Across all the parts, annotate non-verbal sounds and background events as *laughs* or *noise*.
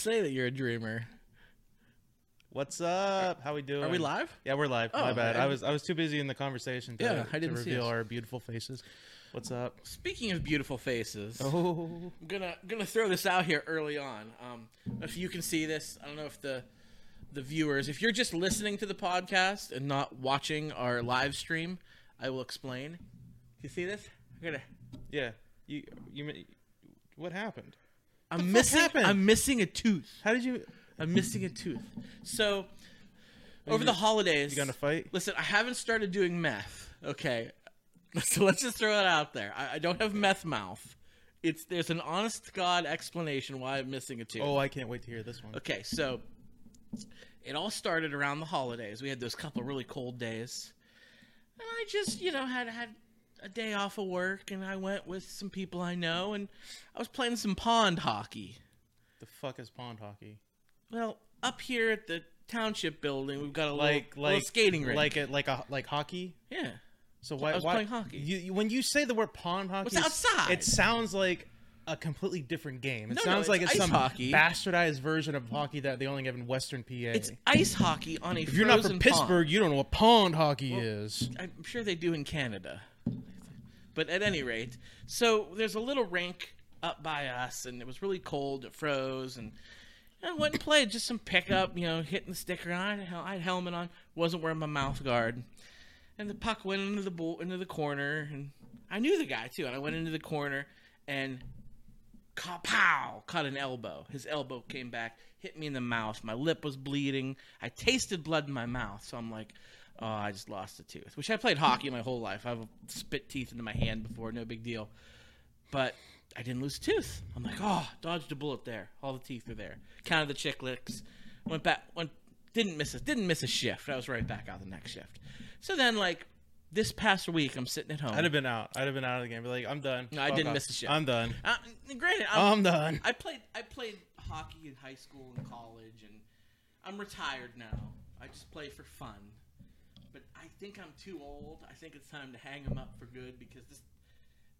say that you're a dreamer. What's up? How we doing? Are we live? Yeah, we're live. My Oh, bad. okay. I was I was too busy in the conversation to, Yeah, I didn't to see reveal us. our beautiful faces. What's up? Speaking of beautiful faces, Oh, I'm gonna gonna throw this out here early on. Um, if you can see this, I don't know if the the viewers, if you're just listening to the podcast and not watching our live stream, I will explain. You see this? I'm gonna. yeah. You you ma- what happened? I'm missing. happened? I'm missing a tooth. How did you I'm missing a tooth. So over the holidays, you gonna fight? Listen, I haven't started doing meth. Okay, *laughs* so let's just throw that out there. I, I don't have meth mouth. It's there's an honest to god explanation why I'm missing a tooth. Oh, I can't wait to hear this one. Okay, so it all started around the holidays. We had those couple really cold days, and I just you know had had a day off of work, and I went with some people I know, and I was playing some pond hockey. The fuck is pond hockey? Well, up here at the township building, we've got a Like little, like little skating rink. Like a like a like hockey. yeah. So why I was why playing hockey. You, you- when you say the word pond hockey, It's outside. It sounds like a completely different game. It No, no, sounds it's like it's some hockey. bastardized version of hockey that they only have in Western PA. It's ice hockey on a if you're not from Pittsburgh, you don't know what pond hockey is. I'm sure they do in Canada. But at any rate, so there's a little rink up by us, and it was really cold. It froze, and I went and played just some pickup, you know, hitting the sticker. I had, I had helmet on, wasn't wearing my mouth guard, and the puck went into the bull, into the corner, and I knew the guy too, and I went into the corner and pow caught an elbow. His elbow came back, hit me in the mouth. My lip was bleeding. I tasted blood in my mouth, so I'm like, oh, I just lost a tooth. Which I played hockey my whole life. I've spit teeth into my hand before, no big deal. But I didn't lose a tooth. I'm like, oh, dodged a bullet there. All the teeth are there. Counted the Chiclets. Went back. Went. Didn't miss a didn't miss a shift. I was right back out the next shift. So then, like this past week, I'm sitting at home. I'd have been out. I'd have been out of the game. Be like, I'm done. No, I Fuck didn't off. miss a shit. I'm done. Uh, granted, I'm, I'm done. I played I played hockey in high school and college, and I'm retired now. I just play for fun. But I think I'm too old. I think it's time to hang him up for good because this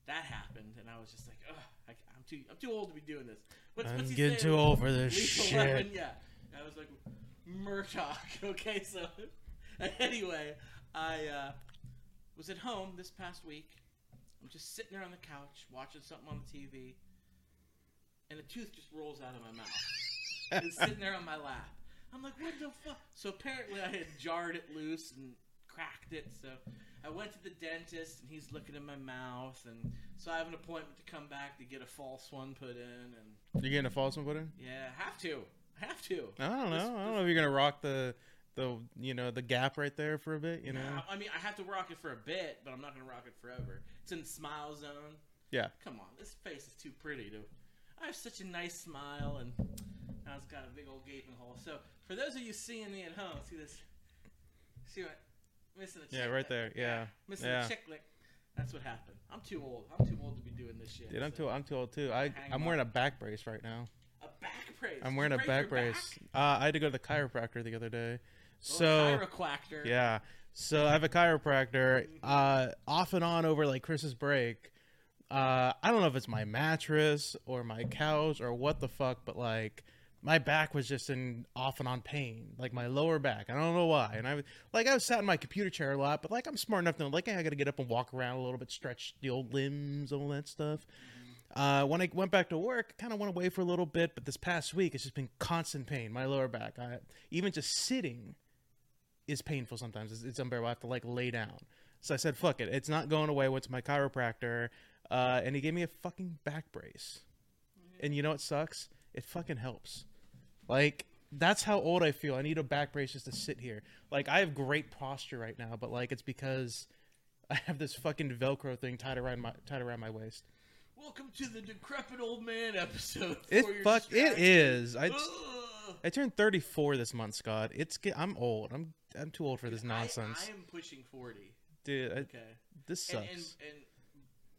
that happened, and I was just like, ugh, I, I'm too I'm too old to be doing this. What's, I'm what's getting saying? too old for this shit. Weapon? Yeah, I was like Murtaugh. *laughs* Okay, so *laughs* anyway, I uh, was at home this past week. I'm just sitting there on the couch watching something on the TV, and a tooth just rolls out of my mouth. it's sitting there on my lap. I'm like, what the fuck? So apparently I had jarred it loose and cracked it. So I went to the dentist, and he's looking in my mouth, and so I have an appointment to come back to get a false one put in, and You're getting a false one put in? yeah, have to, have to. I don't know. This- I don't this- know if you're gonna rock the the you know the gap right there for a bit. You know. I mean, I have to rock it for a bit, but I'm not gonna rock it forever. It's in the smile zone. Yeah. Come on, this face is too pretty to. I have such a nice smile, and now it's got a big old gaping hole. So, for those of you seeing me at home, see this? See what? Missing a chick Yeah, right lick. there. Yeah. Missing Yeah. a Chiclet. That's what happened. I'm too old. I'm too old to be doing this shit. Dude, I'm so- too I'm too old too. I I'm wearing a back brace right now. A back brace. I'm wearing a back brace. back? Uh, I had to go to the chiropractor the other day. Oh, So chiropractor. yeah, so I have a chiropractor. Uh, off and on over like Chris's break. Uh, I don't know if it's my mattress or my couch or what the fuck, but like my back was just in off and on pain, like my lower back. I don't know why. And I like, I was sat in my computer chair a lot, but like I'm smart enough to like I got to get up and walk around a little bit, stretch the old limbs, all that stuff. Uh, when I went back to work, kind of went away for a little bit, but this past week it's just been constant pain. My lower back, I, even just sitting, is painful sometimes. It's, it's unbearable. I have to like lay down. So I said, "Fuck it, it's not going away." Went to my chiropractor, uh, and he gave me a fucking back brace. And you know what sucks it fucking helps. Like that's how old I feel. I need a back brace just to sit here. Like I have great posture right now, but like it's because I have this fucking Velcro thing tied around my tied around my waist. Welcome to the decrepit old man episode. It fuck it is. I Ugh. I turned 34 this month, Scott. It's I'm old. I'm I'm too old for this I- nonsense, I, am pushing forty. dude. I, Okay. this sucks. and, and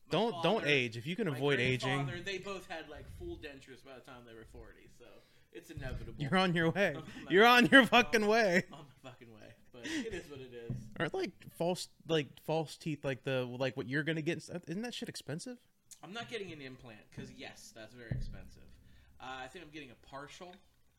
my don't don't age if you can avoid aging. They both had like full dentures by the time they were forty, so it's inevitable. You're on your way. *laughs* You're on your fucking way. *laughs* on my fucking way, but it is what it is. Aren't like false like false teeth like the like what you're gonna get? Isn't that shit expensive? I'm not getting an implant because yes, that's very expensive. Uh, I think I'm getting a partial.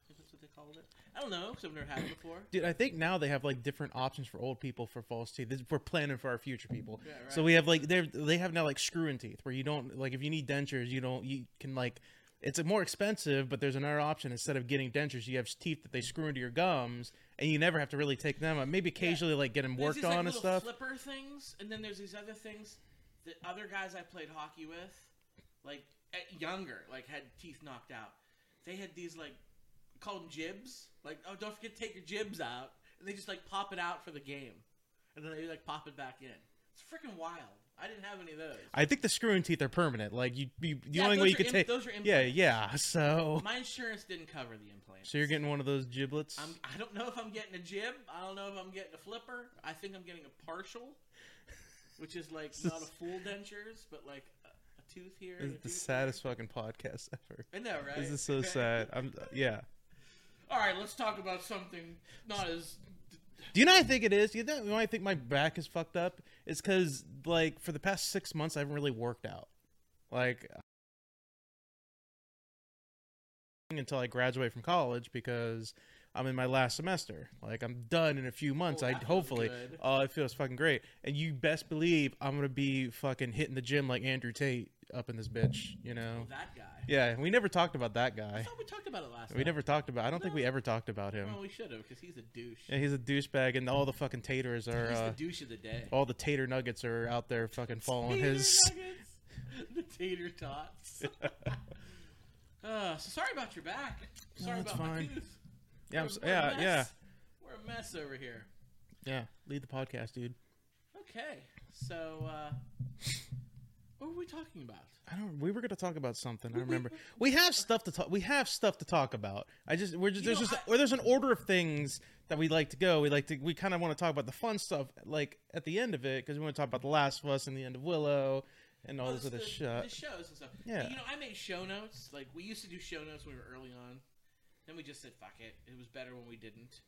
If that's what they called it. I don't know because I've never had it before. Dude, I think now they have like different options for old people for false teeth. This, we're planning for our future people. Yeah, right. So we have like they they have now like screw-in teeth where you don't like if you need dentures you don't you can like it's more expensive but there's another option instead of getting dentures you have teeth that they screw into your gums and you never have to really take them out. Maybe occasionally like get them worked these, like, on and little stuff. Flipper things, and then there's these other things that other guys I played hockey with, like at younger, like had teeth knocked out. They had these like called them jibs. Like, oh, don't forget to take your jibs out, and they just like pop it out for the game, and then they like pop it back in. It's freaking wild. I didn't have any of those. I think the screw-in teeth are permanent. Like you, you the Yeah, only way you could take those are implants. yeah. Yeah. So My insurance didn't cover the implants. so you're getting one of those giblets. I'm, I don't know if I'm getting a jib. I don't know if I'm getting a flipper. I think I'm getting a partial, which is like not a full dentures, but like a, tooth here. This is the saddest fucking podcast ever. I know, right? This is so sad. I'm yeah. All right, let's talk about something not as. Do you know what I think it is? You know why I think my back is fucked up? It's because like for the past six months I haven't really worked out. Like until I graduate from college because I'm in my last semester. Like I'm done in a few months. Oh, I hopefully. Oh, it feels fucking great. And you best believe I'm gonna be fucking hitting the gym like Andrew Tate up in this bitch. You know? That guy. Yeah. We never talked about that I guy. thought we talked about it last. We time. never talked about. I don't think we ever talked about him. Well, we should have because he's a douche. Yeah, he's a douchebag, and all the fucking taters are. he's Uh, the douche of the day. all the tater nuggets are out there fucking *laughs* following Tater his. *laughs* nuggets. *laughs* the tater tots. uh, so sorry about your back. Sorry it's about my fine. tooth. Yeah, I'm We're- we're a yeah, yeah, mess. We're a mess over here. yeah. Lead the podcast, dude. Okay, so uh, what were we talking about? I don't. We were gonna talk about something. I remember. We have stuff to talk. We have stuff to talk about. I just. We're just. You There's know, just. I- or there's an order of things that we like to go. We like to. We kind of want to talk about the fun stuff, like at the end of it, because we want to talk about the Last of Us and the end of Willow, and all Oh, this other the, shit. the shows and stuff. Yeah. You know, I made show notes. Like we used to do show notes when we were early on. Then we just said, "Fuck it." It was better when we didn't.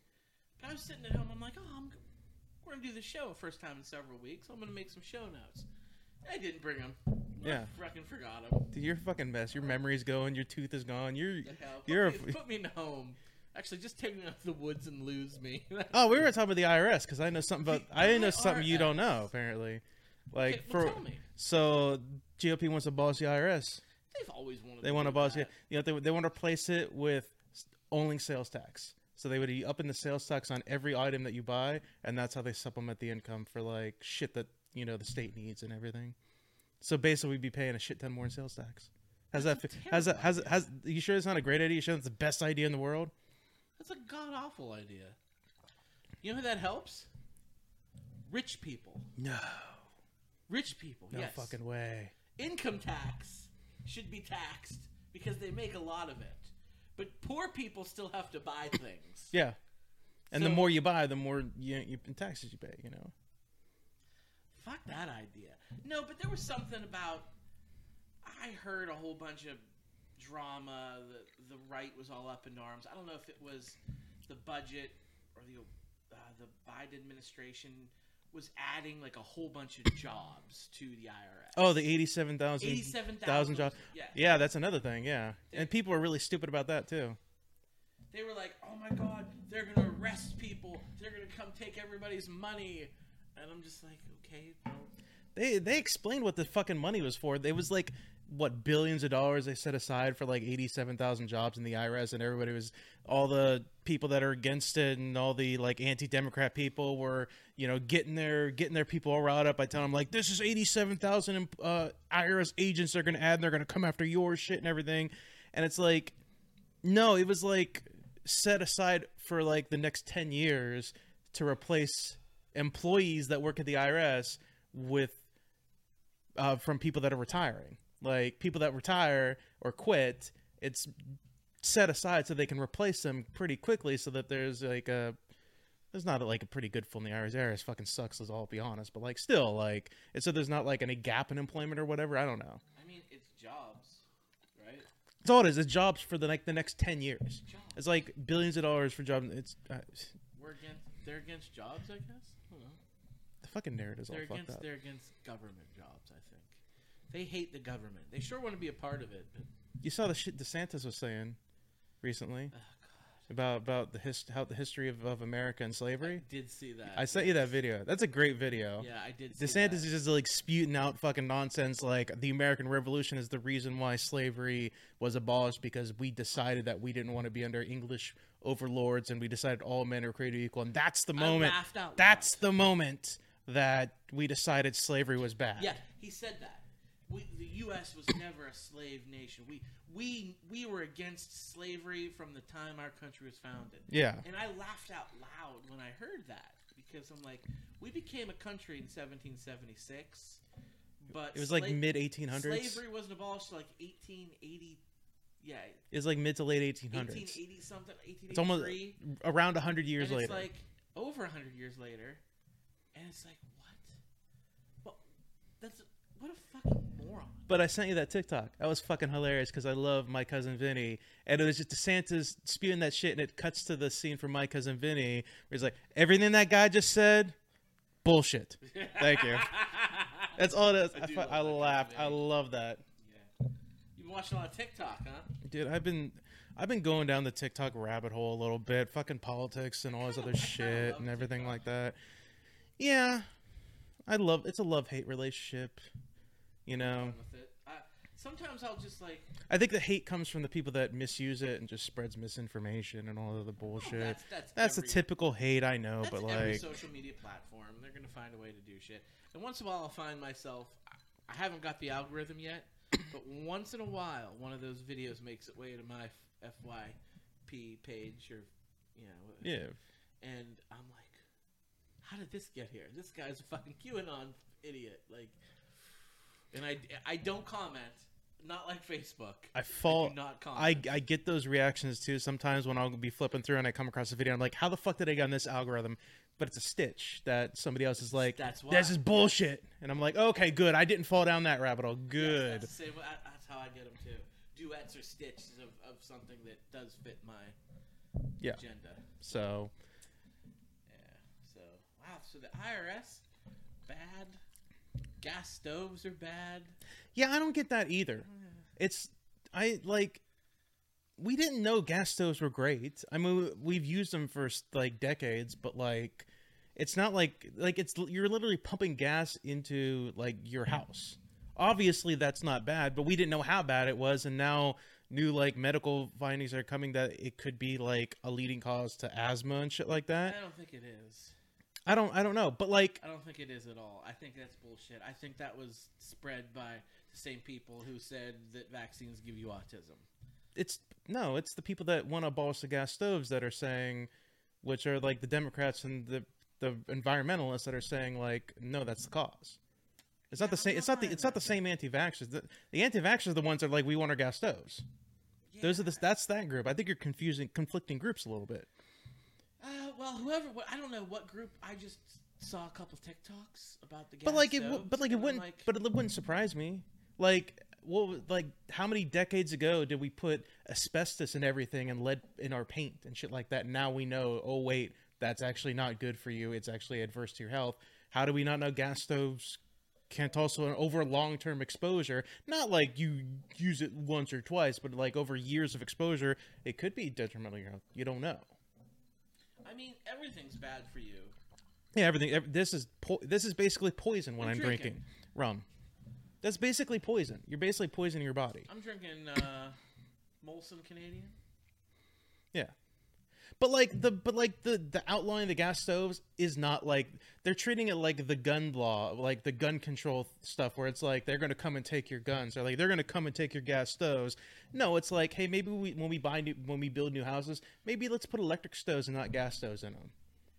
But I was sitting at home. I'm like, "Oh, I'm, we're gonna do the show first time in several weeks. I'm gonna make some show notes." I didn't bring them. Yeah. I fucking forgot them. Dude, you're a fucking mess. Your memory's going. Your tooth is gone. You're. The. Put You're a. me, put me in a home. Actually, just take me out to the woods and lose me. *laughs* Oh, we were talking about the IRS because I know something about. I know something you don't know. Apparently, like Okay, well, for tell me. so GOP wants to abolish the IRS. They've always wanted. They to want to do abolish that. it. You know, they they want to replace it with s- only sales tax. So they would be up in the sales tax on every item that you buy, and that's how they supplement the income for like shit that you know the state needs and everything. So basically, we'd be paying a shit ton more in sales tax. How's that? That's a fi- How's that? How's idea. how's? You sure it's not a great idea? You sure it's the best idea in the world? That's a god awful idea. You know who that helps? Rich people. No, Rich people. no yes. fucking way. Income tax should be taxed because they make a lot of it. But poor people still have to buy things. Yeah, and the more you buy, the more you, you in taxes you pay. You know. Fuck that idea. No, but there was something about. I heard a whole bunch of drama. The the right was all up in arms. I don't know if it was the budget or the uh, the Biden administration was adding like a whole bunch of jobs to the IRS. Oh, the eighty-seven thousand. 87,000 jobs. Yeah. Yeah, that's another thing. Yeah, and people are really stupid about that too. They were like, "Oh my God, they're gonna arrest people. They're gonna come take everybody's money," and I'm just like, "Okay, They they explained what the fucking money was for. It was like what billions of dollars they set aside for like eighty-seven thousand jobs in the IRS, and everybody was all the people that are against it and all the like anti-democrat people were you know getting their getting their people all riled up by telling them like this is eighty-seven thousand uh, IRS agents they're gonna add and they're gonna come after your shit and everything, and it's like No, it was like set aside for like the next 10 years to replace employees that work at the IRS with uh, from people that are retiring. Like people that retire or quit, it's set aside so they can replace them pretty quickly so that there's like a there's not like a pretty good full in the IRS. IRS fucking sucks, as I'll be honest. But like, still, like, and so there's not like any gap in employment or whatever. I don't know. I mean, it's jobs, right? That's all it is. It's jobs for the like the next ten years. Jobs. It's like billions of dollars for jobs. It's uh, We're against. They're against jobs, I guess. I don't know. the fucking narrative's all They're fucked against. up. They're against government jobs. I think they hate the government. They sure want to be a part of it, but You saw the shit DeSantis was saying recently oh about about the hist- how the history of, of America and slavery. did see that. I sent you that video. That's a great video. Yeah, I did. See DeSantis is just like spewing out fucking nonsense like the American Revolution is the reason why slavery was abolished because we decided that we didn't want to be under English overlords and we decided all men are created equal and that's the I moment laughed out loud. that's the moment that we decided slavery was bad. Yeah, he said that. We, the U.S. was never a slave nation. We we we were against slavery from the time our country was founded. Yeah. And I laughed out loud when I heard that because I'm like, we became a country in 1776, but It was like mid 1800s. Slavery wasn't abolished like 1880. Yeah, It was like mid to late 1800s. 1880 something. 1883. It's almost around 100 years later. like over 100 years later, and it's like what? Well, that's what a fucking moron. But I sent you that TikTok. That was fucking hilarious because I love my cousin Vinny, and it was just DeSantis spewing that shit, and it cuts to the scene from my cousin Vinny, where he's like, "Everything that guy just said, bullshit." Thank you. *laughs* That's all it is. I, do fu- I laughed. I love that, Yeah. You've been watching a lot of TikTok, huh? dude. I've been, I've been going down the TikTok rabbit hole a little bit, fucking politics and all this other *laughs* shit and everything TikTok. like that. Yeah, I love. It's a love hate relationship, you know. Fun with it. I, sometimes I'll just like. I think the hate comes from the people that misuse it and just spreads misinformation and all of the bullshit. Oh, that's that's, that's every, the typical hate I know, but every like, social media platform. They're gonna find a way to do shit. And once in a while, I'll find myself. I haven't got the algorithm yet, *coughs* but once in a while, one of those videos makes its way to my FYP page or, you know, yeah, and I'm like, how did this get here? This guy's a fucking QAnon idiot. Like, and I, I don't comment. Not like Facebook. I fall. do not comment. I, I get those reactions too sometimes when I'll be flipping through and I come across a video. I'm like, how the fuck did I get on this algorithm? But it's a stitch that somebody else is like, That's why. this is bullshit. And I'm like, okay, good. I didn't fall down that rabbit hole. Good. That's, the same, that's how I get them too. Duets or stitches of, of something that does fit my Yeah. agenda. So. So the IRS bad. Gas stoves are bad. Yeah, I don't get that either. It's I like we didn't know gas stoves were great. I mean, we've used them for like decades, but like it's not like like it's you're literally pumping gas into like your house. Obviously, that's not bad, but we didn't know how bad it was, and now new like medical findings are coming that it could be like a leading cause to asthma and shit like that. I don't think it is. I don't I don't know, but like I don't think it is at all. I think that's bullshit. I think that was spread by the same people who said that vaccines give you autism. it's no, it's the people that want to abolish the gas stoves that are saying, which are like the Democrats and the the environmentalists that are saying like, no, that's the cause. It's not the same. It's not the. It's not the same anti-vaxxers. The, the anti-vaxxers are the ones that are like, we want our gas stoves. Yeah. Those are the. That's that group. I think you're confusing conflicting groups a little bit. Well, whoever. I don't know what group. I just saw a couple TikToks about the gas But like it. w- But like it wouldn't. like, But it wouldn't surprise me. Like what? Like how many decades ago did we put asbestos in everything and lead in our paint and shit like that? Now we know. Oh wait, that's actually not good for you. It's actually adverse to your health. How do we not know gas stoves can't also over long term exposure? Not like you use it once or twice, but like over years of exposure, it could be detrimental to your health. You don't know. I mean, everything's bad for you. Yeah, everything. ev- This is po- this is basically poison when I'm I'm, drinking. drinking. rum. That's basically poison. You're basically poisoning your body. I'm drinking uh, Molson Canadian. Yeah. But like the but like the the outlawing the gas stoves is not like they're treating it like the gun law, like the gun control stuff, where it's like they're gonna come and take your guns, or like they're gonna come and take your gas stoves. No, it's like hey, maybe we when we buy new when we build new houses, maybe let's put electric stoves and not gas stoves in them.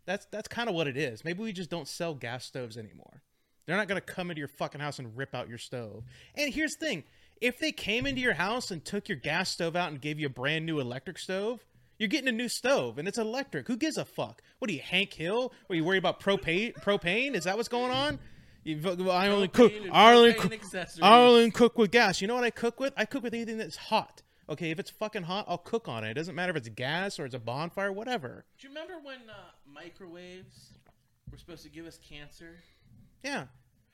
That's that's kind of what it is. Maybe we just don't sell gas stoves anymore. They're not gonna come into your fucking house and rip out your stove. And here's the thing: if they came into your house and took your gas stove out and gave you a brand new electric stove, you're getting a new stove and it's electric. Who gives a fuck? What are you, Hank Hill? Are you worried about propane? Propane? Is that what's going on? You, I only cook. Propane I only cook. I only cook with gas. You know what I cook with? I cook with anything that's hot. Okay, if it's fucking hot, I'll cook on it. It doesn't matter if it's gas or it's a bonfire, whatever. Do you remember when uh, microwaves were supposed to give us cancer? Yeah,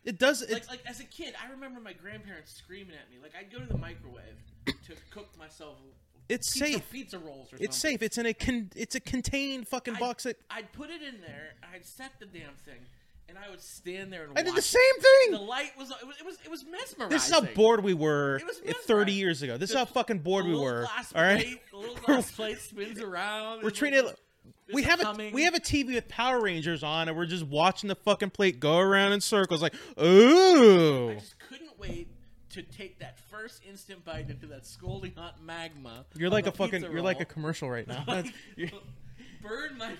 it does. It, Like, like as a kid, I remember my grandparents screaming at me. Like, I'd go to the microwave to cook myself. It's pizza, safe. Pizza rolls or it's something. safe. It's in a con- It's a contained fucking I'd- box. That I'd put it in there. I'd set the damn thing, and I would stand there and I did watch. the same The thing. The light was it was it was, it was mesmerizing. This is how bored we were It was uh, 30 years ago. This is The how fucking bored we little were. glass All right. plate, the little glass *laughs* plate spins around. We're and treating it. We have a humming. we have a TV with Power Rangers on, and we're just watching the fucking plate go around in circles. Like, ooh, I just couldn't wait to take that first instant bite into that scalding hot magma. you're like a fucking pizza you're like a commercial right now. *laughs* Burn my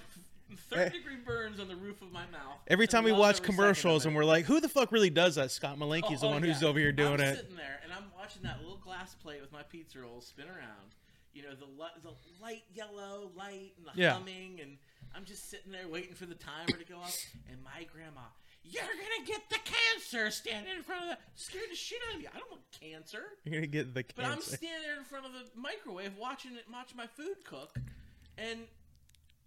third degree burns on the roof of my mouth. Every time we watch commercials and we're like, who the fuck really does that? Scott Malinky's the Oh, one yeah. who's over here doing I'm it. sitting there and I'm watching that little glass plate with my pizza rolls spin around. You know the li- the light yellow light and the Yeah. humming, and I'm just sitting there waiting for the timer to go up. And my grandma, you're gonna get the cancer standing in front of the scared the shit out of me. I don't want cancer. You're gonna get the cancer. But I'm standing there in front of the microwave watching it, watch my food cook, and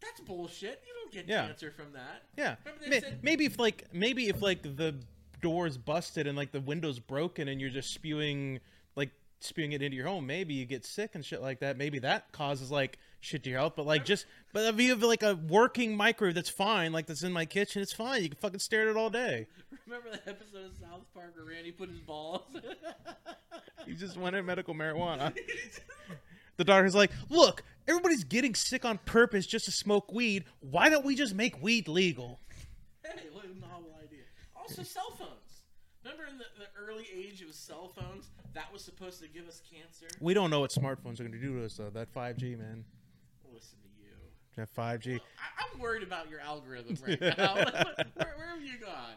that's bullshit. You don't get Yeah. cancer from that. Yeah, May- said- maybe if like maybe if like the door's busted and like the window's broken and you're just spewing like spewing it into your home, maybe you get sick and shit like that. Maybe that causes like shit to your health. But like just but if you have like a working microwave that's fine, like that's in my kitchen, it's fine. You can fucking stare at it all day. Remember that episode of South Park where Randy put his balls? *laughs* he just wanted medical marijuana. *laughs* The doctor's like, look, everybody's getting sick on purpose just to smoke weed. Why don't we just make weed legal? hey, what a novel idea. Also, cell phones. Remember in the, the early age of cell phones, that was supposed to give us cancer? We don't know what smartphones are going to do to us though. That 5G, man. Listen to you. That 5G. I, I'm worried about your algorithm right now. *laughs* *laughs* where, where have you gone?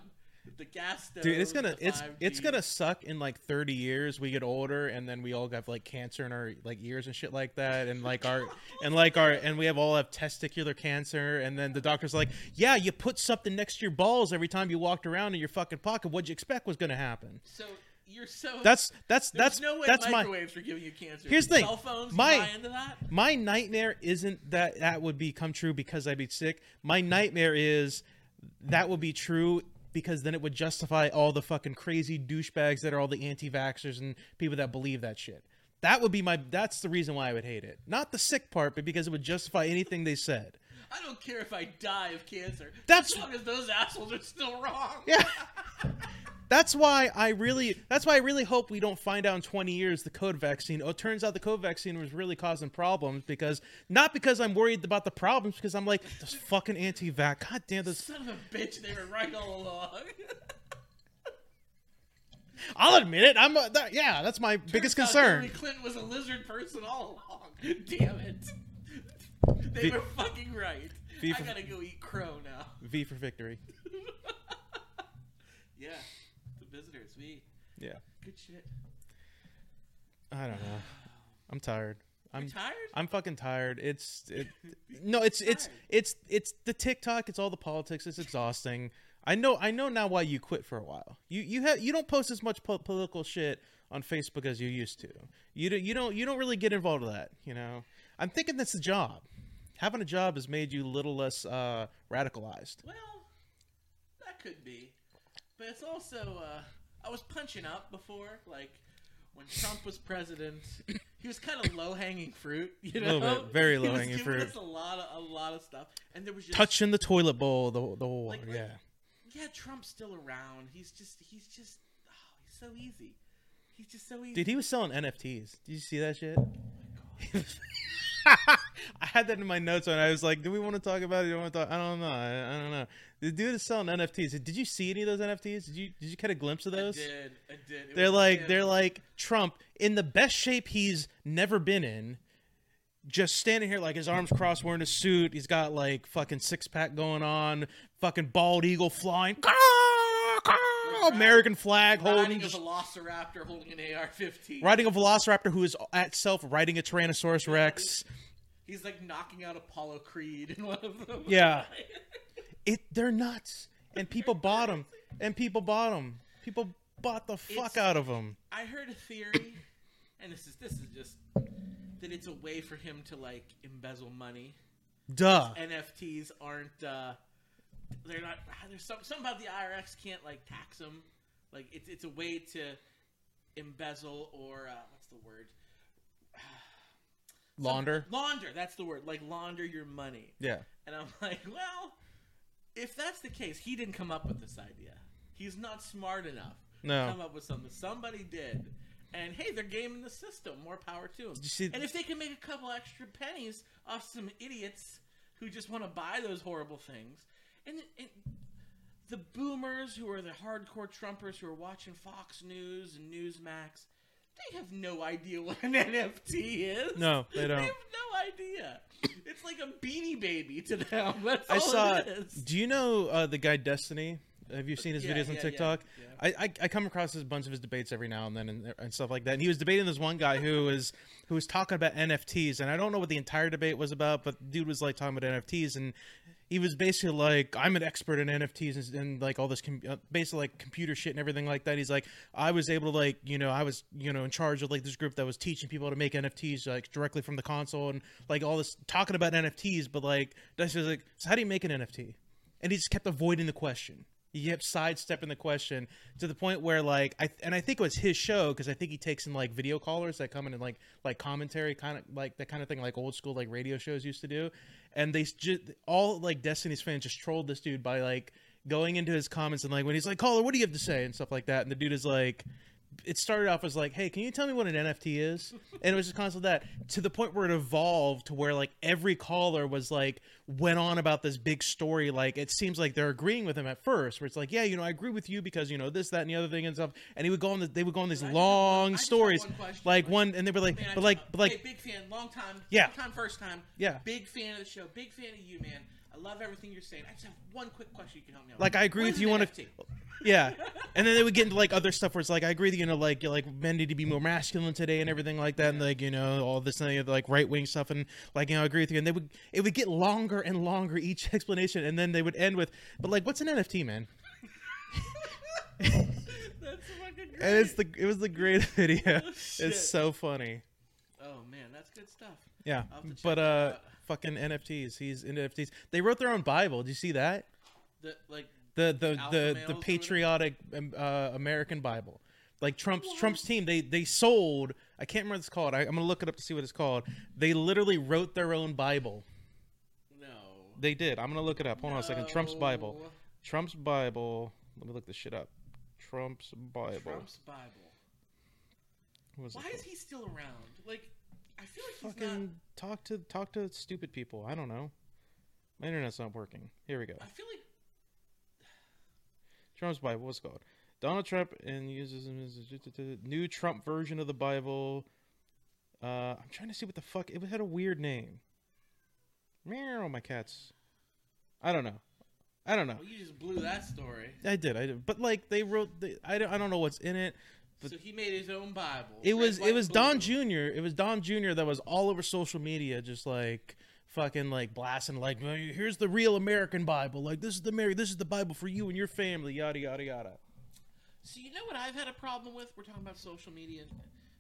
The gas. Dude, it's gonna it's it's gonna suck in like 30 years. We get older, and then we all have like cancer in our like ears and shit like that, and like our *laughs* and like our and we have all have testicular cancer, and then the doctor's like, yeah, you put something next to your balls every time you walked around in your fucking pocket. What'd you expect was gonna happen? So you're so. That's that's that's no way that's my are giving you cancer. Here's the thing. Cell phones. My- you buy into that. my nightmare isn't that that would become true because I'd be sick. My nightmare is that would be true because then it would justify all the fucking crazy douchebags that are all the anti-vaxxers and people that believe that shit. That would be my. That's the reason why I would hate it. Not the sick part, but because it would justify anything they said. I don't care if I die of cancer. That's- as long as those assholes are still wrong. Yeah. *laughs* That's why I really. That's why I really hope we don't find out in 20 years the COVID vaccine. Oh, it turns out the COVID vaccine was really causing problems because not because I'm worried about the problems, because I'm like this fucking anti-vax. God damn this. Son of a bitch, they were right all along. *laughs* I'll admit it. I'm. A, that, yeah, that's my biggest Turns out concern. Hillary Clinton was a lizard person all along. *laughs* Damn it. They V- were fucking right. V I for- gotta go eat crow now. V for victory. Yeah, visitors. We Yeah. good shit. I don't know. *sighs* I'm tired. I'm You tired? I'm fucking tired. It's *laughs* it, no, it's it's it's it's the TikTok. It's all the politics. It's exhausting. I know I know now why you quit for a while. You you have you don't post as much po- political shit on Facebook as you used to. You do, you don't you don't really get involved with that. You know. I'm thinking that's the job. Having a job has made you a little less uh, radicalized. Well, that could be, but it's also uh, I was punching up before, like when Trump was president. He was kind of low hanging fruit, you know. Little bit, very He was low-hanging fruit. us a lot of a lot of stuff, and there was just Touching the toilet bowl, the the whole Like- like- yeah. Yeah, Trump's still around. He's just he's just oh, he's so easy. He's just so easy. Dude, he was selling NFTs. Did you see that shit? *laughs* I had that in my notes and I was like, do we want to talk about it? Do we want to talk? I don't know. I, I don't know. The dude is selling NFTs. Did you see any of those NFTs? Did you did you get a glimpse of I those? did. I did. It They're like him. they're like Trump in the best shape he's never been in. Just standing here like his arms crossed, wearing a suit. He's got like fucking six pack going on, fucking bald eagle flying, American flag holding, riding a velociraptor holding an AR-15. riding a velociraptor who is at self riding a Tyrannosaurus Rex. He's like knocking out Apollo Creed in one of them. Yeah. *laughs* It they're nuts, and people bought them, and people bought them. People bought the fuck It's- out of them. I heard a theory, and this is this is just that it's a way for him to like embezzle money. Duh. NFTs aren't. uh They're not. There's some something about the IRS can't like tax them. Like it's it's a way to embezzle or uh, what's the word? *sighs* Launder. Launder. That's the word. Like launder your money. Yeah. And I'm *laughs* like, well, if that's the case, he didn't come up with this idea. He's not smart enough No. to come up with something. Somebody did. And hey, they're gaming the system. More power to them. see- and if they can make a couple extra pennies off some idiots who just want to buy those horrible things, and, and the boomers who are the hardcore Trumpers who are watching Fox News and Newsmax, they have no idea *laughs* what an NFT is. No, they don't. They have no idea. It's like a beanie baby to them. *laughs* That's I saw. it is. Do you know uh, the guy Destiny? Have you seen his Yeah, videos on yeah, TikTok? yeah, I, I I come across a bunch of his debates every now and then and, and stuff like that. And he was debating this one guy who *laughs* was who was talking about NFTs, and I don't know what the entire debate was about, but dude was like talking about NFTs, and he was basically like, "I'm an expert in NFTs and, and like all this, com- uh, basically like computer shit and everything like that." He's like, "I was able to like, you know, I was you know in charge of like this group that was teaching people how to make NFTs like directly from the console and like all this talking about NFTs, but like that's just like, so how do you make an NFT?" And he just kept avoiding the question. He kept sidestepping the question to the point where like I and I think it was his show because I think he takes in like video callers that come in and like like commentary kind of like that kind of thing like old school like radio shows used to do, and they just all like Destiny's fans just trolled this dude by like going into his comments and like when he's like caller what do you have to say? and stuff like that. And the dude is like it started off as like, "Hey, can you tell me what an NFT is?" And it was just constantly that to the point where it evolved to where like every caller was like went on about this big story. Like it seems like they're agreeing with him at first, where it's like, "Yeah, you know, I agree with you because you know this, that, and the other thing and stuff." And he would go on. The, they would go on these I one- long have stories, one like one, and they were like, Man, but like, but like, hey, big fan, long time, Yeah. long time, first time, Yeah. big fan of the show, big fan of you, man. I love everything you're saying. I just have one quick question you can help me out. Like, with. I agree with you on a- yeah. And then they would get into like other stuff where it's like, I agree that you know, like like men need to be more masculine today and everything like that, and like you know all this and the other, like right wing stuff, and like you know, I agree with you. And they would it would get longer and longer each *laughs* explanation, and then they would end with, but like, what's an NFT, man? *laughs* That's fucking great. And it's the it was the greatest *laughs* video. Oh, it's so funny. oh man, that's good stuff. Yeah, I'll have to check but uh. Fucking NFTs. He's into NFTs. They wrote their own Bible. Did you see that? The like the the Alpha the, the patriotic um, uh, American Bible. Like Trump's Trump's team, they they sold. I can't remember what it's called. I, I'm gonna look it up to see what it's called. They literally wrote their own Bible. no. They did. I'm gonna look it up. Hold on a second. Trump's Bible. Trump's Bible. Let me look this shit up. Trump's Bible. Trump's Bible. What was it Why called? is he still around? Like, I feel like he's Fucking not. talk to talk to stupid people. I don't know. My internet's not working. Here we go. I feel like Trump's Bible. What's it called? Donald Trump and uses new Trump version of the Bible. Uh, I'm trying to see what the fuck. It had a weird name. Meow, my cats. I don't know. I don't know. well, you just blew that story. I did. I did. But like they wrote. The, I don't. I don't know what's in it. But- so he made his own Bible. It was. It was blue. Don Jr. It was Don Jr. that was all over social media, just like fucking like blasting like here's the real American Bible like this is the Mary this is the Bible for you and your family yada yada yada So you know what I've had a problem with? We're talking about social media,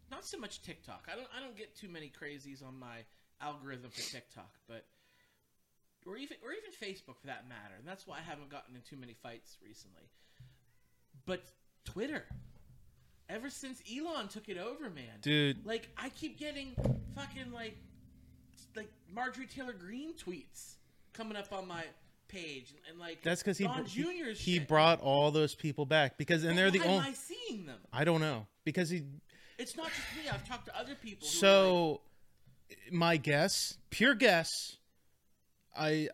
not so much TikTok. I don't I don't get too many crazies on my algorithm for TikTok, but or even or even Facebook for that matter. And that's why I haven't gotten in too many fights recently. But Twitter, ever since Elon took it over, man, dude like I keep getting fucking like like Marjorie Taylor Greene tweets coming up on my page, and, and like That's because he, br- he shit. brought all those people back because and they're the only. am I seeing them? I don't know because he. It's not just me. I've talked to other people. Who are like, So my guess, pure guess, I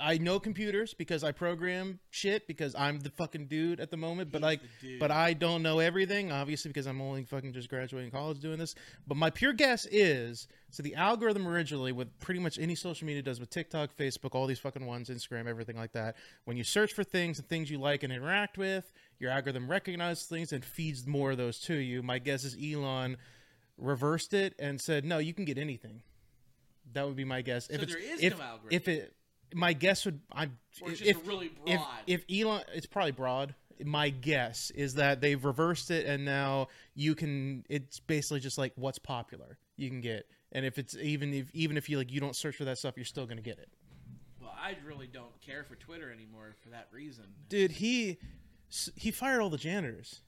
I know computers because I program shit because I'm the fucking dude at the moment. But like, but I don't know everything, obviously, because I'm only fucking just graduating college doing this. But my pure guess is so the algorithm originally, with pretty much any social media does with TikTok, Facebook, all these fucking ones, Instagram, everything like that. When you search for things and things you like and interact with, your algorithm recognizes things and feeds more of those to you. My guess is Elon reversed it and said, "No, you can get anything." That would be my guess. if So it's there is if, no algorithm. if it, my guess would I'm if really if broad. if Elon, it's probably broad. My guess is that they've reversed it and now you can. It's basically just like what's popular you can get, and if it's even if even if you like you don't search for that stuff, you're still gonna get it. well, I really don't care for Twitter anymore for that reason. Dude, he he fired all the janitors.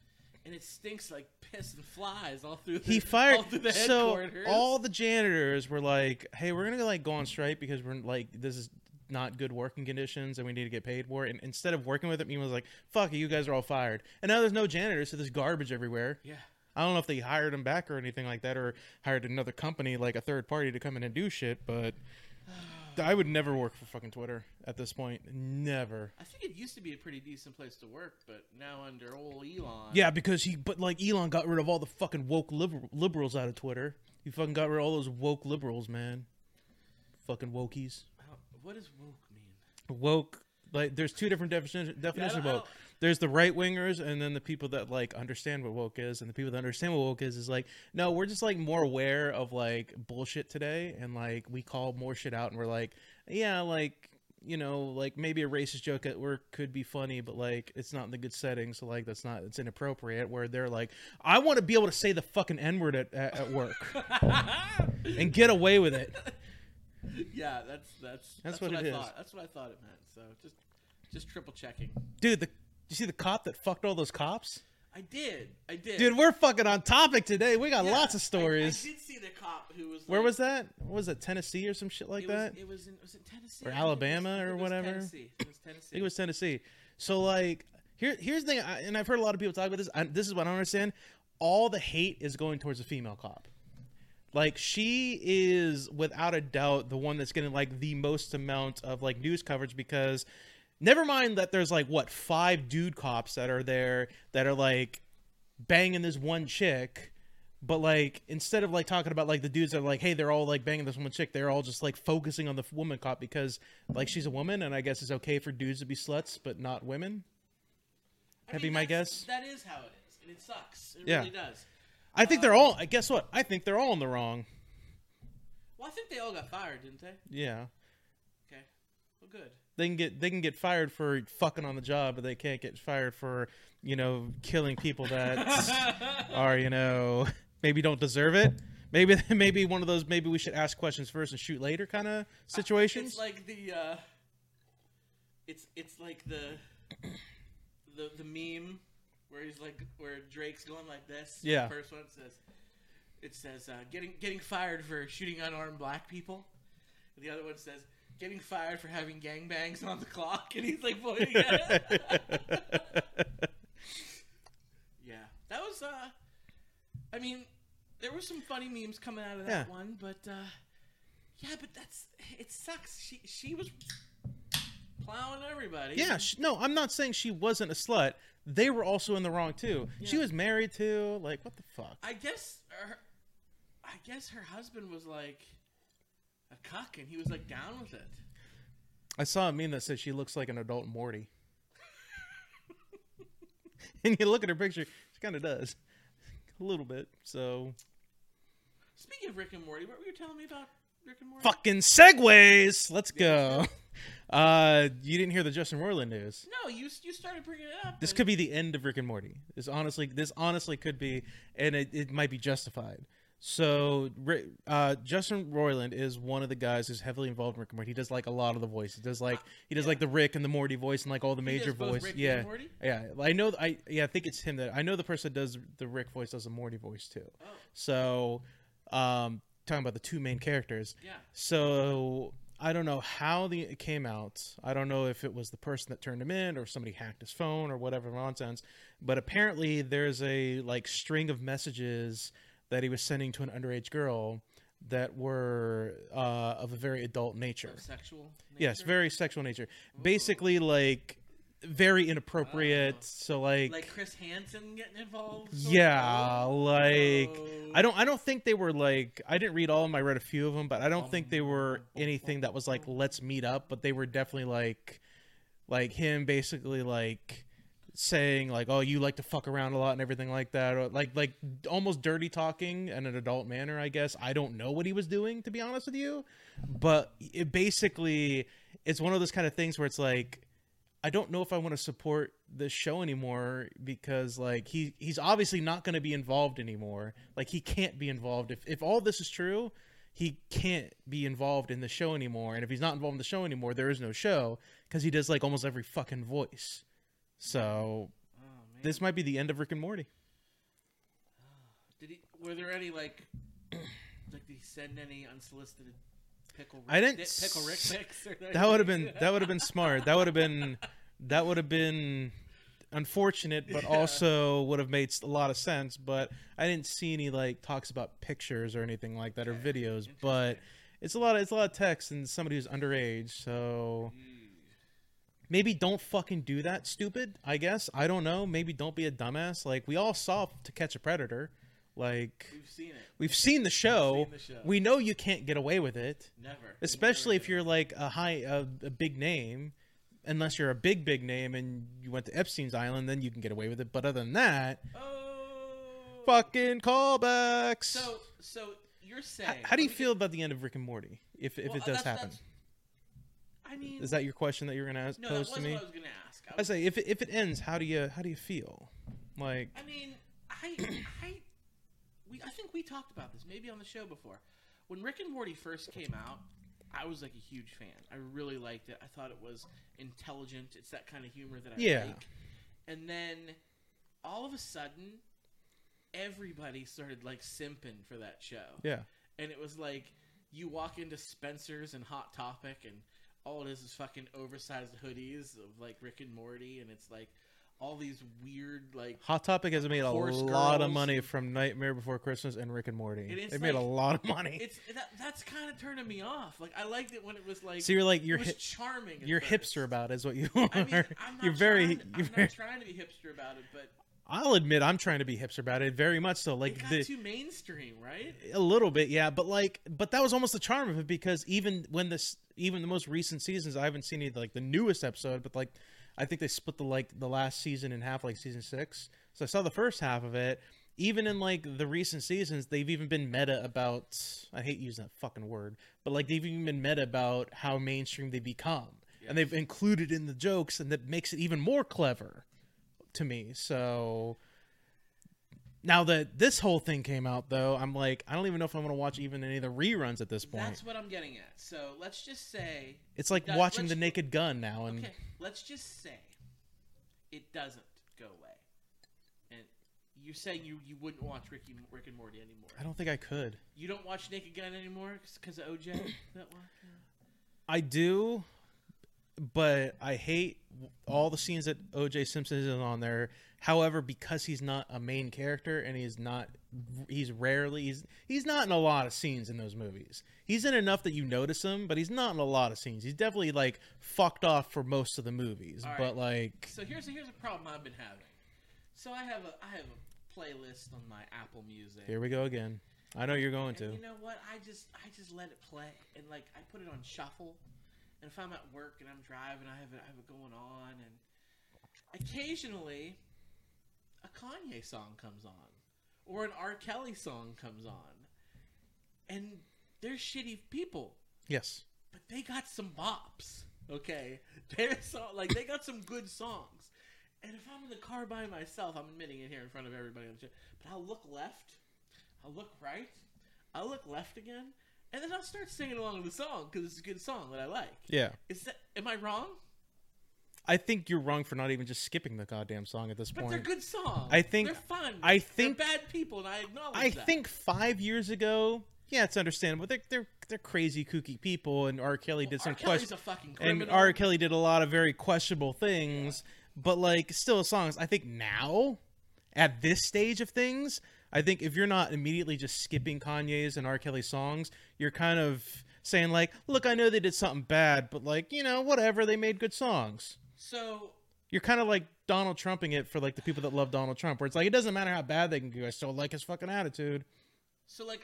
And it stinks like piss and flies all through. The, he fired all through the so all the janitors were like hey we're gonna like go on strike because we're like this is not good working conditions and we need to get paid for it and instead of working with it he was like fuck it you guys are all fired and now there's no janitors so there's garbage everywhere yeah. i don't know if they hired him back or anything like that or hired another company like a third party to come in and do shit but *sighs* i would never work for fucking twitter at this point never I think it used to be a pretty decent place to work, but now under old Elon. Yeah, because he, but like Elon got rid of all the fucking woke liber- liberals out of Twitter. He fucking got rid of all those woke liberals, man. Fucking wokies. What does woke mean? Woke, like, there's two different definitions definitions of woke. There's the right wingers, and then the people that like understand what woke is, and the people that understand what woke is is like, no, we're just like more aware of like bullshit today, and like we call more shit out, and we're like, yeah, like. You know, like maybe a racist joke at work could be funny, but like it's not in the good setting, so like that's not it's inappropriate. Where they're like, I want to be able to say the fucking n word at, at at work *laughs* and get away with it. *laughs* *laughs* yeah, that's that's that's, what what, I is. thought. That's what I thought it meant. So just just triple checking. Dude, the you see the cop that fucked all those cops? I did. I did. Dude, we're fucking on topic today. We got Yeah, lots of stories. I, did see the cop who was. Where was that? What was it Tennessee or some shit like it that? It was in was it Tennessee Or I was- Alabama I or was whatever? Tennessee. It was Tennessee. I think it was Tennessee. So like, here here's the thing, I, and I've heard a lot of people talk about this. I, this is what I don't understand. All the hate is going towards the female cop. Like she is without a doubt the one that's getting like the most amount of like news coverage because never mind that there's like what five dude cops that are there that are like banging this one chick but like instead of like talking about like the dudes that are like hey they're all like banging this one chick they're all just like focusing on the woman cop because like she's a woman and i guess it's okay for dudes to be sluts but not women I that'd mean, be my guess. That is how it is, and it sucks. It Yeah. really does. I think they're all guess what i think they're all in the wrong Well, I think they all got fired, didn't they? yeah Okay. Well, good. they can get they can get fired for fucking on the job but they can't get fired for you know killing people that *laughs* are you know maybe don't deserve it maybe *laughs* maybe one of those maybe we should ask questions first and shoot later kind of situations It's like the. uh It's it's like the the the meme where he's like where Drake's going like this. Yeah. The first one says it says uh, getting getting fired for shooting unarmed black people. And the other one says getting fired for having gangbangs on the clock, *laughs* and he's like pointing at it. Yeah, that was. uh I mean, there were some funny memes coming out of that Yeah. one, but uh yeah, but that's it. Sucks. She she was plowing everybody. Yeah, sh no, I'm not saying she wasn't a slut. They were also in the wrong too. She was married to like what the fuck? I guess. Her, I guess her husband was like a cuck, and he was like down with it. I saw a meme that said she looks like an adult Morty. *laughs* and you look at her picture, she kind of does a little bit. So Speaking of Rick and Morty, what were you telling me about Rick and Morty? fucking segues. Let's go. *laughs* Uh, you didn't hear the Justin Roiland news. No, you you started bringing it up. This and- could be the end of Rick and Morty. This honestly, this honestly could be, and it, it might be justified. So, uh, Justin Roiland is one of the guys who's heavily involved in Rick and Morty. He does like a lot of the voice. He does like he does like the Rick and the Morty voice and like all the major voice. Yeah, yeah. I know. I yeah. I think it's him that I know. The person that does the Rick voice does the Morty voice too. Oh, So, um, talking about the two main characters. yeah. So I don't know how the it came out. I don't know if it was the person that turned him in or somebody hacked his phone or whatever nonsense. But apparently there's a like string of messages that he was sending to an underage girl that were uh, of a very adult nature. Of sexual. Yes, very sexual nature. Basically, like very inappropriate. Oh. So like, Like Chris Hansen getting involved. of? yeah, like Oh. I don't I don't think they were like I didn't read all of them. I read a few of them, but I don't oh think they were anything that was like let's meet up. But they were definitely like like him basically like saying like oh you like to fuck around a lot and everything like that or like like almost dirty talking in an adult manner i guess i don't know what he was doing to be honest with you but it basically it's one of those kind of things where it's like I don't know if I want to support this show anymore because like he he's obviously not going to be involved anymore. Like he can't be involved if if all this is true, he can't be involved in the show anymore. And if he's not involved in the show anymore, there is no show because he does like almost every fucking voice. So Oh, man. this might be the end of Rick and Morty. Did he? Were there any like, *clears throat* like did he send any unsolicited pickle? Rick, I didn't di- pickle Rick. That would have been that would have been smart. That would have been that would have been unfortunate, but Yeah. also would have made a lot of sense. But I didn't see any like talks about pictures or anything like that or videos. But it's a lot of it's a lot of text and somebody who's underage. So Ew. maybe don't fucking do that. Stupid. I guess I don't know. Maybe don't be a dumbass. Like we all saw To Catch a Predator. Like We've seen it. we've seen the show. seen the show. We know you can't get away with it Never. especially Never if you're like a high a, a big name unless you're a big big name and you went to epstein's island then you can get away with it but other than that Oh. fucking callbacks So so you're saying? how do you feel about the end of rick and morty if, if get- it does that's- happen that's- I mean, is that your question that you're gonna ask, no? Pose to wasn't me what I was gonna ask. I, i say if it, if it ends how do you how do you feel like I mean, I I we I think we talked about this maybe on the show before. When Rick and Morty first came out, I was like a huge fan. I really liked it. I thought it was intelligent. It's that kind of humor that I Yeah. like. And then all of a sudden, everybody started like simping for that show. yeah And it was like you walk into Spencer's and Hot Topic, and all it is is fucking oversized hoodies of like Rick and Morty, and it's like all these weird like hot topic has made a Horse lot of girls money from nightmare before christmas and rick and morty It is they made a like- lot of money it's that, that's kind of turning me off. Like I liked it when it was like so you're like it you're was hi- charming. at you're first. hipster about it is what you are I mean, I'm *laughs* not you're very Trying, *laughs* you're I'm very not trying to be hipster about it, but I'll admit I'm trying to be hipster about it, very much so. it Like got the too mainstream, right? a little bit, yeah. But like, but that was almost the charm of it because even when this, even the most recent seasons, I haven't seen any like the newest episode, but like, I think they split the like the last season in half, like season six. So I saw the first half of it. Even in like the recent seasons, they've even been meta about. I hate using that fucking word, but like they've even been meta about how mainstream they become, and they've included in the jokes, and that makes it even more clever to me. So now that this whole thing came out, though, I'm like, I don't even know if I'm going to watch even any of the reruns at this point. That's what I'm getting at. So let's just say, it's like That- watching The Naked Gun now, and okay, let's just say it doesn't go away, and you're saying you you wouldn't watch Ricky Rick and Morty anymore. I don't think I could. You don't watch Naked Gun anymore because of OJ. that one. I do, but I hate all the scenes that O.J. Simpson is on there. However, because he's not a main character and he's not, he's rarely he's he's not in a lot of scenes in those movies. He's in enough that you notice him, but he's not in a lot of scenes. He's definitely like fucked off for most of the movies. All right. But like, So here's a, here's a problem I've been having. So I have a I have a playlist on my Apple Music. here we go again. I know you're going And to. you know what? I just I just let it play, and like I put it on shuffle. And if I'm at work and I'm driving, I have it I have it going on, and occasionally a Kanye song comes on, or an R. Kelly song comes on, and they're shitty people, Yes. but they got some bops. Okay, they're so like they got some good songs. And if I'm in the car by myself, I'm admitting it here in front of everybody on the show, but I'll look left, I'll look right, I'll look left again, and then I'll start singing along with the song because it's a good song that I like. Yeah. Is that am I wrong? I think you're wrong for not even just skipping the goddamn song at this But point. they're good songs. I think- they're fun. I think- they're bad people, and I acknowledge I that. think five years ago, yeah, it's understandable. They're they're they're crazy, kooky people, and R. Kelly did some R. Kelly's question, a fucking and. R. Kelly did a lot of very questionable things. But like, still songs. I think now, at this stage of things, I think if you're not immediately just skipping Kanye's and R. Kelly songs, you're kind of saying like, "Look, I know they did something bad, but like, you know, whatever, they made good songs." So You're kind of like Donald Trumping it for like the people that love Donald Trump, where it's like it doesn't matter how bad they can do, I still like his fucking attitude. so like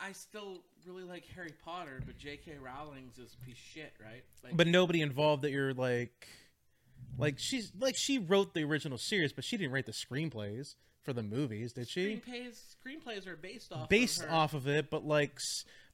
I I- still really like Harry Potter, but J.K. Rowling's is a piece of shit, right? Like, But nobody involved that you're like, like she's like she wrote the original series, but she didn't write the screenplays for the movies, did she? screenplays screenplays are based off based of off of it, but like,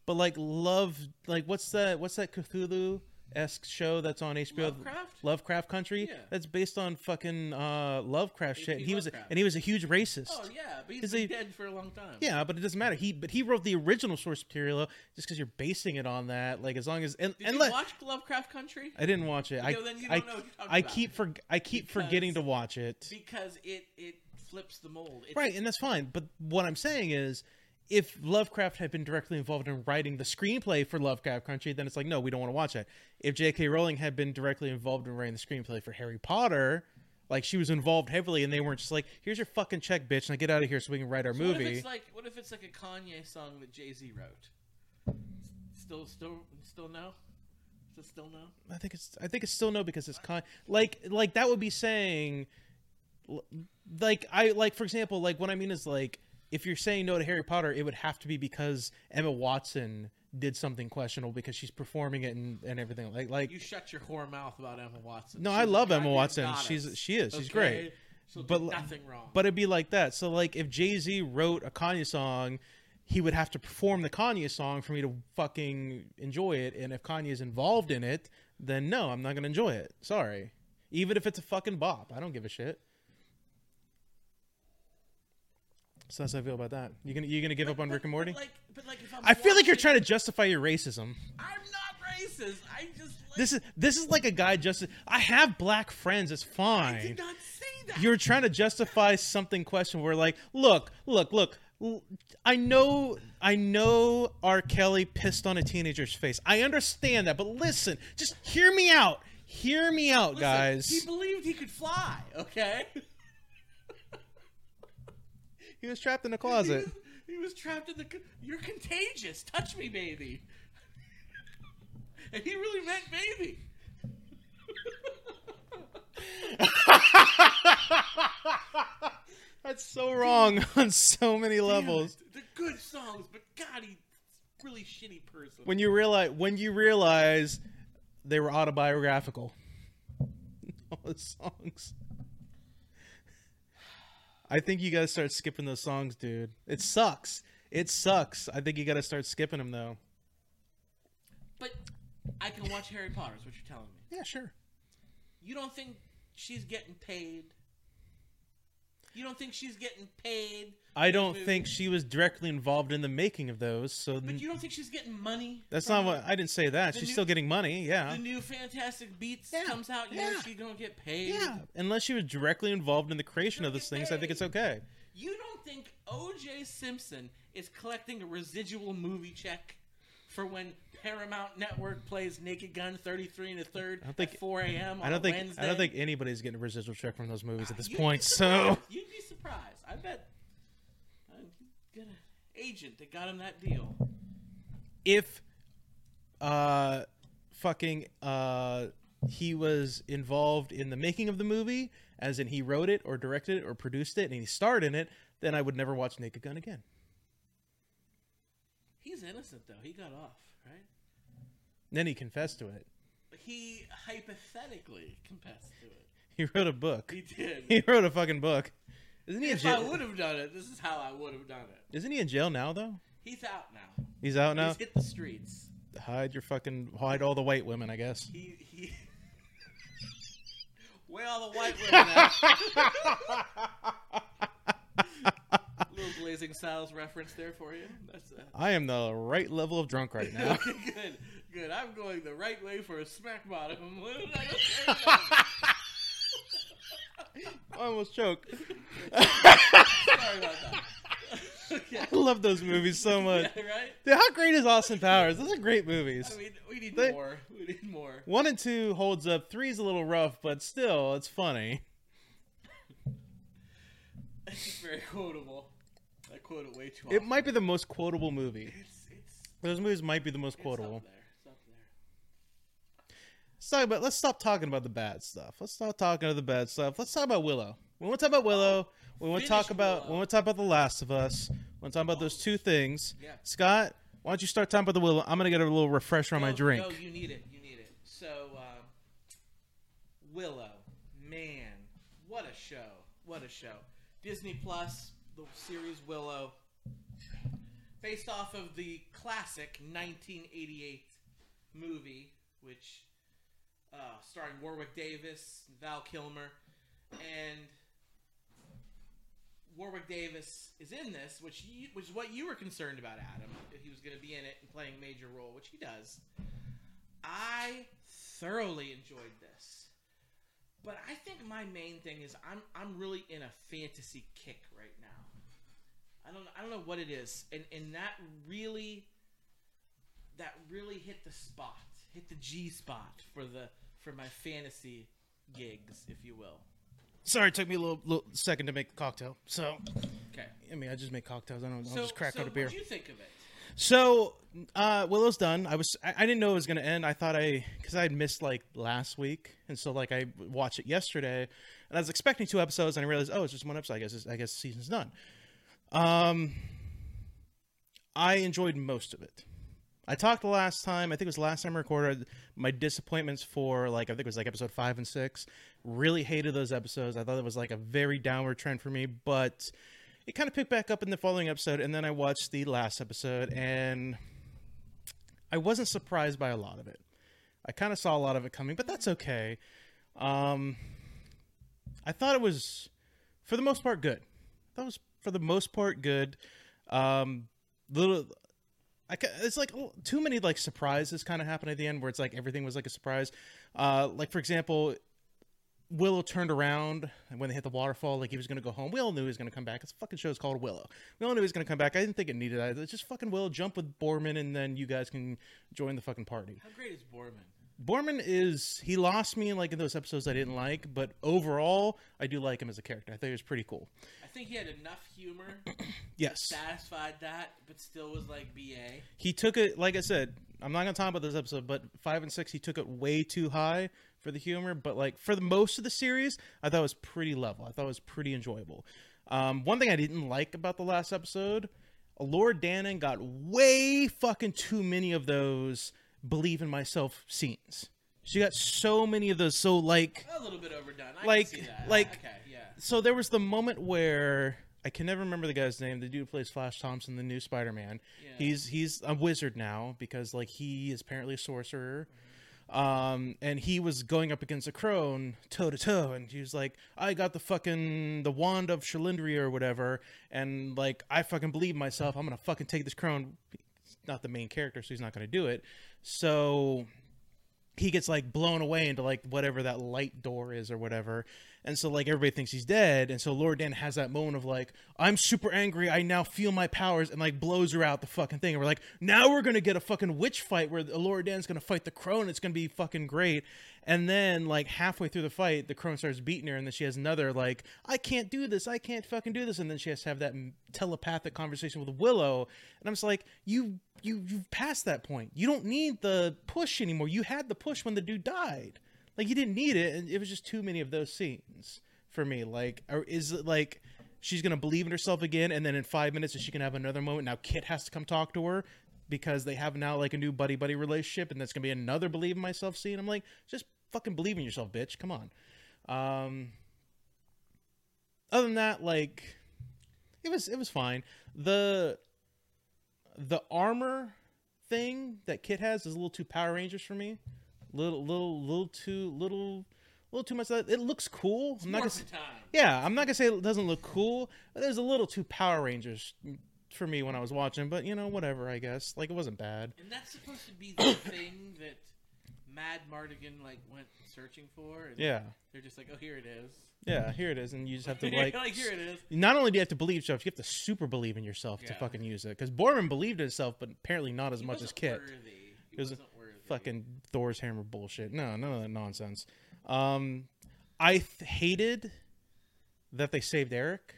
but like love, like what's that? What's that Cthulhu esque show that's on HBO? Lovecraft? Lovecraft Country. Yeah. That's based on fucking uh, Lovecraft shit. H.P. He was, Lovecraft. and he was a huge racist. Oh yeah, but he's Is been he- dead for a long time. Yeah, but it doesn't matter. He, but he wrote the original source material. Just because you're basing it on that, like as long as and Did and you watch Lovecraft Country? I didn't watch it. I, know, then you I, don't know what you're talking I keep for, I keep Because- forgetting to watch it. Because it it flips the mold. It's, Right, and that's fine. But what I'm saying is, if Lovecraft had been directly involved in writing the screenplay for Lovecraft Country, then it's like, no, we don't want to watch it. If J.K. Rowling had been directly involved in writing the screenplay for Harry Potter, like she was involved heavily, and they weren't just like, here's your fucking check, bitch, and I get out of here so we can write our So What if movie. it's like what if it's like a Kanye song that Jay Z wrote? Still, still, still no. Is it still no? I think it's I think it's still no because it's con like like that would be saying like I like for example like what I mean is like if you're saying no to Harry Potter it would have to be because Emma Watson did something questionable because she's performing it and, and everything like like You shut your whore mouth about Emma Watson. No, She's I love Emma Watson. goddess, She's- she is. She's okay? great. She'll But do nothing wrong. but it'd be like that so like if Jay-Z wrote a Kanye song he would have to perform the Kanye song for me to fucking enjoy it and if Kanye is involved in it then no I'm not gonna enjoy it sorry even if it's a fucking bop I don't give a shit so that's how I feel about that you gonna you gonna give up on But- Rick and Morty But like, but like if I'm I feel like you're trying to justify your racism I'm not racist. I just like, this is this is like a guy just I have black friends it's fine. I did not say that. you're trying to justify something question where like look look look I know i know r kelly pissed on a teenager's face i understand that but listen just hear me out hear me out Listen, guys He believed he could fly. Okay. *laughs* he was trapped in a He closet was, *laughs* he was trapped in the. co- You're contagious. Touch me, baby. *laughs* and he really meant baby. *laughs* that's so wrong on so many levels The good songs, but God, he's really shitty person. when you realize when you realize they were autobiographical all the songs i think you gotta start skipping those songs dude it sucks it sucks i think you gotta start skipping them though but I can watch Harry Potter. Is what you're telling me. yeah sure You don't think she's getting paid? You don't think she's getting paid? i don't think she was directly involved in the making of those so But you don't think she's getting money? that's not what i didn't say that she's new- still getting money yeah The new Fantastic Beasts Yeah, comes out. You know yeah. she gonna get paid. yeah unless she was directly involved in the creation of those things i think it's okay You don't think O.J. Simpson is collecting a residual movie check for when Paramount Network plays Naked Gun 33 and a third I don't think- at 4 a.m. on I don't think Wednesday? I don't think anybody's getting a residual check from those movies at this You'd point. So. You'd be surprised. I bet. I got an agent that got him that deal. if uh fucking uh he was involved in the making of the movie, as in he wrote it or directed it or produced it and he starred in it, then I would never watch Naked Gun again. He's innocent though. He got off, right? Then he confessed to it. He hypothetically confessed to it. *laughs* He wrote a book. He did. He wrote a fucking book. Isn't he in if I would have done it, this is how I would have done it. Isn't he in jail now though? He's out now. He's out now. He's hit the streets. Hide your fucking hide all the white women, I guess. He he. *laughs* Where all the white women at? *laughs* Blazing Saddles reference there for you. That's uh, I am the right level of drunk right now. *laughs* good. Good. I'm going the right way for a smack bottom. I? *laughs* I almost choked. Sorry about that. okay. I love those movies so *laughs* much. Yeah, right? Dude, how great is Austin Powers? Those are great movies. I mean, we need They- more. We need more. One and two holds up. Three's a little rough, but still, it's funny. It's very quotable. Quote it way too often. It might be the most quotable movie. It's, it's, Those movies might be the most quotable. up there. It's up there. Let's talk about. Let's stop talking about the bad stuff. Let's stop talking about the bad stuff. Let's talk about Willow. We want to talk about Willow. We want to talk about. Willow. We want to talk about The Last of Us. We want to talk about those two things. Yeah. Scott, why don't you start talking about the Willow? I'm gonna get a little refresher on my No, drink. No, you need it. You need it. So, uh, Willow, man, what a show! What a show! Disney Plus, the series Willow, based off of the classic 1988 movie, which uh, starring Warwick Davis, Val Kilmer, and Warwick Davis is in this, which you, which is what you were concerned about, Adam. If he was going to be in it and playing a major role, which he does. I thoroughly enjoyed this, but I think my main thing is I'm I'm really in a fantasy kick right now. I don't I don't know what it is, and and that really that really hit the spot, hit the G spot for the for my fantasy gigs, if you will. Sorry, it took me a little, little second to make the cocktail. So, Okay. I mean, I just make cocktails. I don't. I'll just crack so out a beer. What do you think of it? So, uh, Willow's done. I was, I, I didn't know it was gonna end. I thought I, because I had missed like last week, and so like I watched it yesterday, and I was expecting two episodes, and I realized, oh, it's just one episode. I guess, I guess season's done. Um, I enjoyed most of it. I talked the last time. I think it was the last time I recorded. My disappointments for like I think it was like episode five and six. Really hated those episodes. I thought it was like a very downward trend for me, but it kind of picked back up in the following episode. And then I watched the last episode, and I wasn't surprised by a lot of it. I kind of saw a lot of it coming, but that's okay. Um, I thought it was, for the most part, good. That was for the most part good. Um, little I it's like oh, too many like surprises kind of happen at the end where it's like everything was like a surprise. Uh, like for example, Willow turned around and when they hit the waterfall, like he was gonna go home. We all knew he was gonna come back. This fucking show's called Willow. We all knew he was gonna come back. I didn't think it needed that. It's just fucking Willow jump with Boorman and then you guys can join the fucking party. How great is Boorman? Boorman is he lost me like in those episodes I didn't like, but overall I do like him as a character. I think he was pretty cool. I think he had enough humor, *clears throat* Yes. satisfied that, but still was like BA. he took it like i said i'm not gonna talk about this episode but five and six he took it way too high for the humor but like for the most of the series i thought it was pretty level i thought it was pretty enjoyable um, one thing i didn't like about the last episode Elora Danan got way fucking too many of those believe in myself scenes she got so many of those so like A little bit overdone. I Like- can see that. like- okay, yeah. so there was the moment where I can never remember the guy's name. The dude who plays Flash Thompson, the new Spider-Man. Yeah. He's he's a wizard now because like he is apparently a sorcerer. Um, and he was going up against a crone toe to toe, and he was like, "I got the fucking the wand of Cherlindrea or whatever, and like I fucking believe myself. I'm gonna fucking take this crone." He's not the main character, so he's not gonna do it. So he gets like blown away into like whatever that light door is or whatever. And so like everybody thinks he's dead. And so Lord Dan has that moment of like, I'm super angry. I now feel my powers and like blows her out the fucking thing. And we're like, now we're to get a fucking witch fight where Lord Dan's to fight the crone. It's going to be fucking great. And then like halfway through the fight, the crone starts beating her. And then she has another like, I can't do this. I can't fucking do this. And then she has to have that telepathic conversation with Willow. And I'm just like, you, you, you've passed that point. You don't need the push anymore. You had the push when the dude died. Like you didn't need it, and it was just too many of those scenes for me. Like, or is it like she's gonna believe in herself again, and then in five minutes she can have another moment? Now Kit has to come talk to her because they have now like a new buddy buddy relationship, and that's gonna be another believe in myself scene. I'm like, just fucking believe in yourself, bitch. Come on. Um. Other than that, like, it was it was fine. The the armor thing that Kit has is a little too Power Rangers for me. Little, little, little too, little, little too much. Of that. It looks cool. I'm not gonna, time. yeah, I'm not gonna say it doesn't look cool, was a little too Power Rangers for me when I was watching. But you know, whatever. I guess like it wasn't bad. And that's supposed to be the *coughs* thing that Mad Mardigan like went searching for. And Yeah, They're just like, oh, here it is. yeah. Here it is, and you just have to *laughs* like. like here it is. Not only do you have to believe yourself, you have to super believe in yourself to fucking use it. Because Boorman believed in himself, but apparently not as He much as Kit. Worthy. He was wasn't. Fucking Thor's hammer bullshit. No, none of that nonsense. Um, I th- hated that they saved Eric.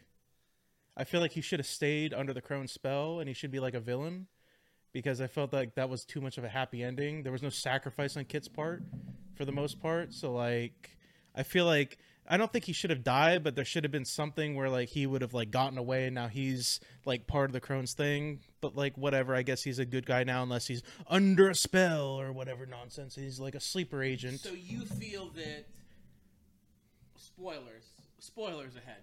I feel like he should have stayed under the crone spell and he should be like a villain because I felt like that was too much of a happy ending. There was no sacrifice on Kit's part for the most part. So like I feel like I don't think he should have died, but there should have been something where like he would have like gotten away and now he's like part of the crone's thing. But like whatever, I guess he's a good guy now unless he's under a spell or whatever nonsense. He's like a sleeper agent. So you feel that spoilers, spoilers ahead.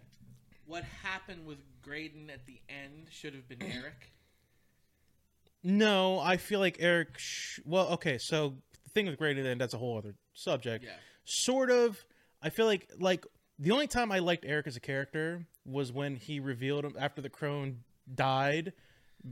What happened with Graydon at the end should have been Eric. No, I feel like Eric. Sh- well, okay, so the thing with Grady, then that's a whole other subject. Yeah. Sort of. I feel like like the only time I liked Eric as a character was when he revealed him after the crone died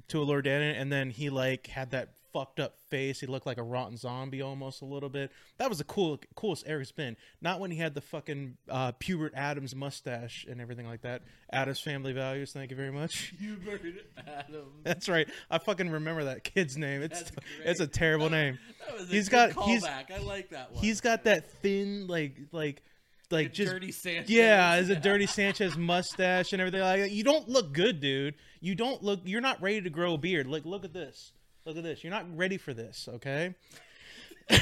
to a Lord Danon, and then he like had that fucked up face. He looked like a rotten zombie almost a little bit. That was the cool coolest Eric's been. Not when he had the fucking uh, Pubert Adams mustache and everything like that. Adams Family Values. Thank you very much. *laughs* Hubert Adams. *laughs* That's right. I fucking remember that kid's name. It's That's it's a terrible That- *laughs* name. That was a He's good got- he's- I like that one. He's got that thin like like like A just dirty Sanchez. yeah, as a dirty Sanchez mustache and everything like that. You don't look good, dude. You don't look. You're not ready to grow a beard. Like, look at this. Look at this. You're not ready for this. Okay. *laughs*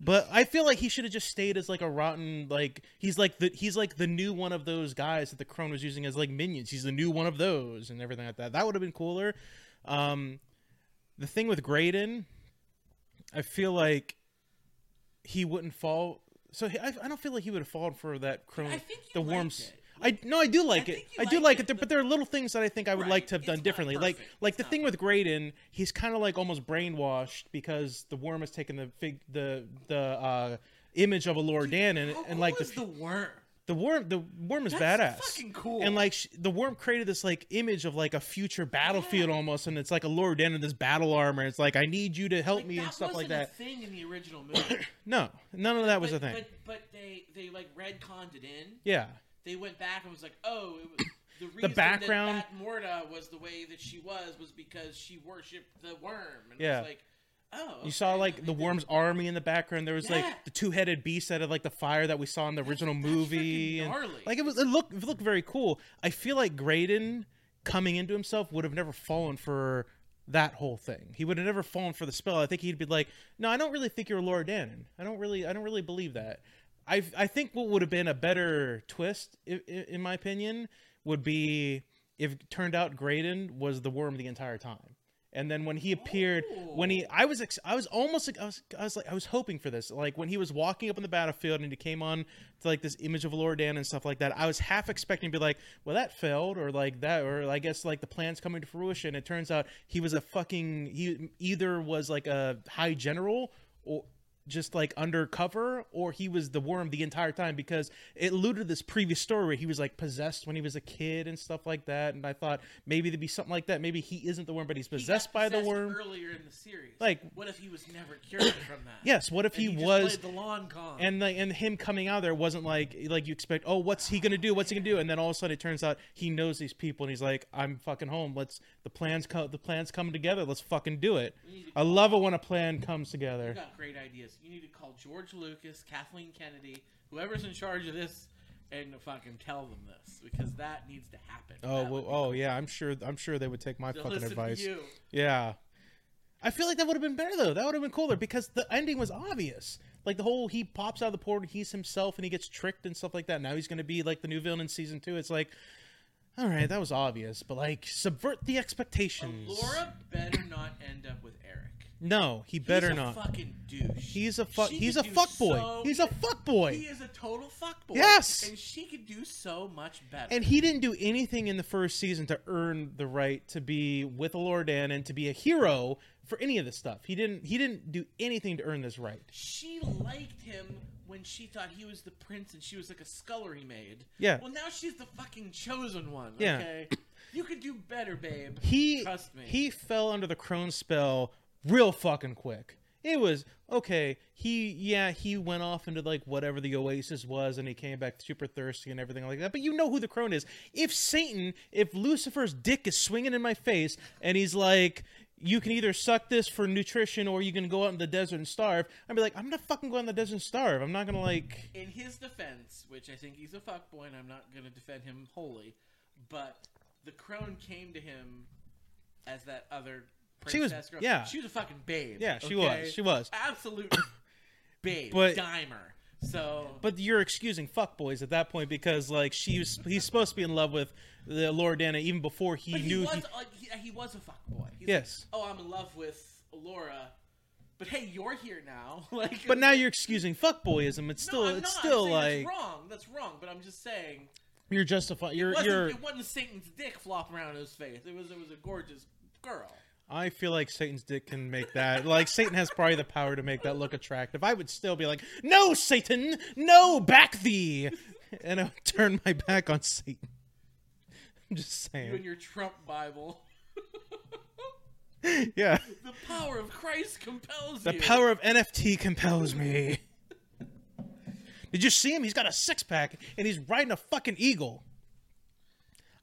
but I feel like he should have just stayed as like a rotten like he's like the he's like the new one of those guys that the crone was using as like minions. He's the new one of those and everything like that. That would have been cooler. Um, the thing with Graydon, I feel like he wouldn't fall. So he, I, I don't feel like he would have fallen for that. I think the worms. I no, I do like I it. I do liked like it, it, there, but- there are little things that I think I would Right, like to have done differently. Like perfect. like It's the thing with Graydon, he's kind of like almost brainwashed because the worm has taken the fig the the uh, image of a Lord Dan and, and like the the worm. The worm the worm is That's badass fucking cool. and like sh- the worm created this like image of like a future battlefield almost and it's like a Lord Dan in this battle armor it's like I need you to help Like, me that and stuff like wasn't a that thing in the original movie. *coughs* no none of that was but, a thing But, but they they like retconned it in. yeah They went back and was like, oh, it was, the *coughs* reason background- that Bavmorda was the way that she was was because she worshipped the worm. And Yeah. it was like, oh. You saw like the worm's army in the background. There was Yeah. like the two-headed beast out of like the fire that we saw in the original that's movie. and, like it was, it looked, it looked very cool. I feel like Graydon coming into himself would have never fallen for that whole thing. He would have never fallen for the spell. I think he'd be like, "No, I don't really think you're Elora Danan. I don't really, I don't really believe that." I, I think what would have been a better twist, in, in my opinion, would be if it turned out Graydon was the worm the entire time. And then when he appeared, when he, I was, ex- I was almost, like, I was, I was like, I was hoping for this. Like when he was walking up on the battlefield and he came on to like this image of Lordan and stuff like that. I was half expecting to be like, well, that failed, or like that, or I guess like the plan's coming to fruition. It turns out he was a fucking, he either was like a high general or just like undercover or he was the worm the entire time? Because it alluded to this previous story where he was like possessed when he was a kid and stuff like that and i thought maybe there'd be something like that. Maybe he isn't the worm but he's He got possessed by the worm. earlier in the series. Like- what if he was never cured from that? *clears throat* yes what if he, just was played the lawn con. and like and him coming out there wasn't like like you expect oh what's he gonna do? What's he gonna do? And then all of a sudden it turns out he knows these people and he's like i'm fucking home. Let's the plans come the plans coming together. Let's fucking do it. You need to i love it when a plan comes together. Got great ideas. You need to call George Lucas, Kathleen Kennedy, whoever's in charge of this, and fucking tell them this because that needs to happen. oh That well, oh yeah i'm sure i'm sure they would take my They'll fucking advice you. Yeah. I feel like that would have been better though. That would have been cooler because the ending was obvious. Like the whole he pops out of the portal, he's himself, and he gets tricked and stuff like that. Now he's going to be like the new villain in season two. It's like, all right, that was obvious, but like subvert the expectations. Laura better not end up with. No, he better he's a not. Fucking douche. He's a fuck. He's a fuck boy. so- He's a fuck boy. He is a total fuck boy. Yes! and she could do so much better. And he didn't do anything in the first season to earn the right to be with Lordan and to be a hero for any of this stuff. He didn't. He didn't do anything to earn this right. she liked him when she thought he was the prince and she was like a scullery maid. Yeah. Well, now she's the fucking chosen one. Yeah. Okay. You could do better, babe. he Trust me. he fell under the crone spell real fucking quick. It was okay. He yeah he went off into like whatever the oasis was, and he came back super thirsty and everything like that. But you know who the crone is. If Satan, if Lucifer's dick is swinging in my face, and he's like. You can either suck this for nutrition or you can go out in the desert and starve. I'd be like, I'm gonna fucking go out in the desert and starve. I'm not gonna like *laughs* in his defense, which I think he's a fuckboy, and I'm not to defend him wholly, but the crone came to him as that other She was- girl. yeah. she was a fucking babe. Yeah, she okay? was. She was. absolute *coughs* babe, But- dimer. So, But you're excusing fuckboys at that point because like she was he's supposed to be in love with the Laura Dana even before he he knew was he, like he, he was a fuck boy. He's Yes. Like, oh, I'm in love with Laura, but hey, you're here now. *laughs* like, But now you're excusing fuckboyism. It's No, still I'm it's not. still like that's wrong. That's wrong. But I'm just saying you're justifying it you're wasn't, you're it wasn't Satan's dick flopping around in his face. It was it was a gorgeous girl. I feel like Satan's dick can make that. Like Satan has probably the power to make that look attractive. I would still be like, "No, Satan, no, back thee," and I would turn my back on Satan. I'm just saying. You and your Trump Bible. *laughs* Yeah, the power of Christ compels the you. The power of NFT compels me. Did you see him? He's got a six pack and he's riding a fucking eagle.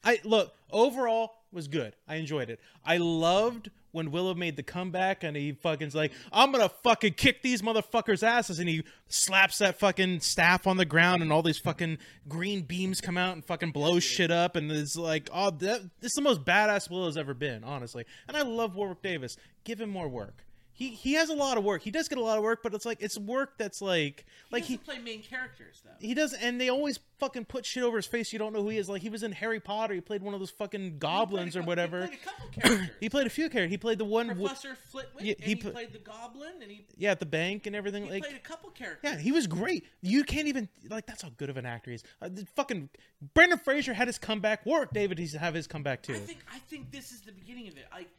I look overall was good. I enjoyed it. I loved when Willow made the comeback and he fucking's like, I'm gonna fucking kick these motherfuckers' asses, and he slaps that fucking staff on the ground, and all these fucking green beams come out and fucking blow shit up, and it's like, oh, that, this is the most badass Willow's ever been, honestly. And I love Warwick Davis. Give him more work. He he has a lot of work. He does get a lot of work, but it's like it's work that's like like he he doesn't play main characters though. he does, and they always fucking put shit over his face. You don't know who he is. Like he was in Harry Potter. He played one of those fucking goblins or whatever. He played a couple characters. *clears throat* He played a few characters. He played the one, w- Flitwick, Yeah, and he he, pl- played the Goblin, and he, yeah, at the bank and everything. he like, played a couple characters. yeah, he was great. You can't even like that's how good of an actor he is. Uh, the fucking Brendan Fraser had his comeback. Warwick Davis he's have his comeback too. I think I think this is the beginning of it. Like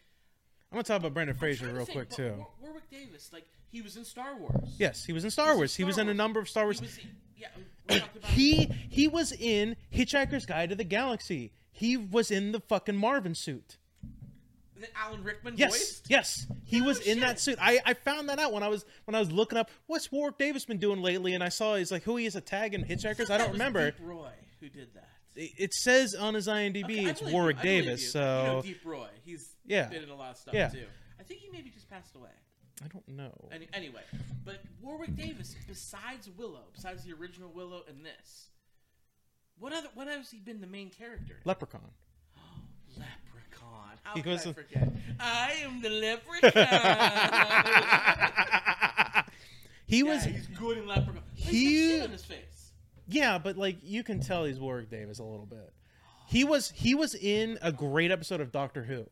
I'm gonna talk about Brendan Fraser real think, quick too. Warwick Davis, like he was in Star Wars. Yes, he was in Star Wars. He was in a number of Star Wars. He was, yeah, we about He he was in Hitchhiker's Guide to the Galaxy. He was in the fucking Marvin suit. that Alan Rickman Yes, voiced. yes, he was in that suit. I, I found that out when I was when I was looking up what's Warwick Davis been doing lately, and I saw he's like who he is a tag in Hitchhikers. I That don't remember. Deep Roy who did that. It it says on his IMDb Okay, it's Warwick you, Davis, you. so you know Deep Roy. He's Yeah. been in a lot of stuff Yeah. too. I think he maybe just passed away. I don't know. Any, anyway, but Warwick Davis, besides Willow, besides the original Willow and this, what other what else has he been the main character? in? Leprechaun. Oh, *gasps* Leprechaun. How He could I forget? I am the leprechaun. *laughs* he yeah, was he's good in Leprechaun. But he- He's shit on his face. yeah, but like you can tell he's Warwick Davis a little bit. He was he was in a great episode of Doctor Who.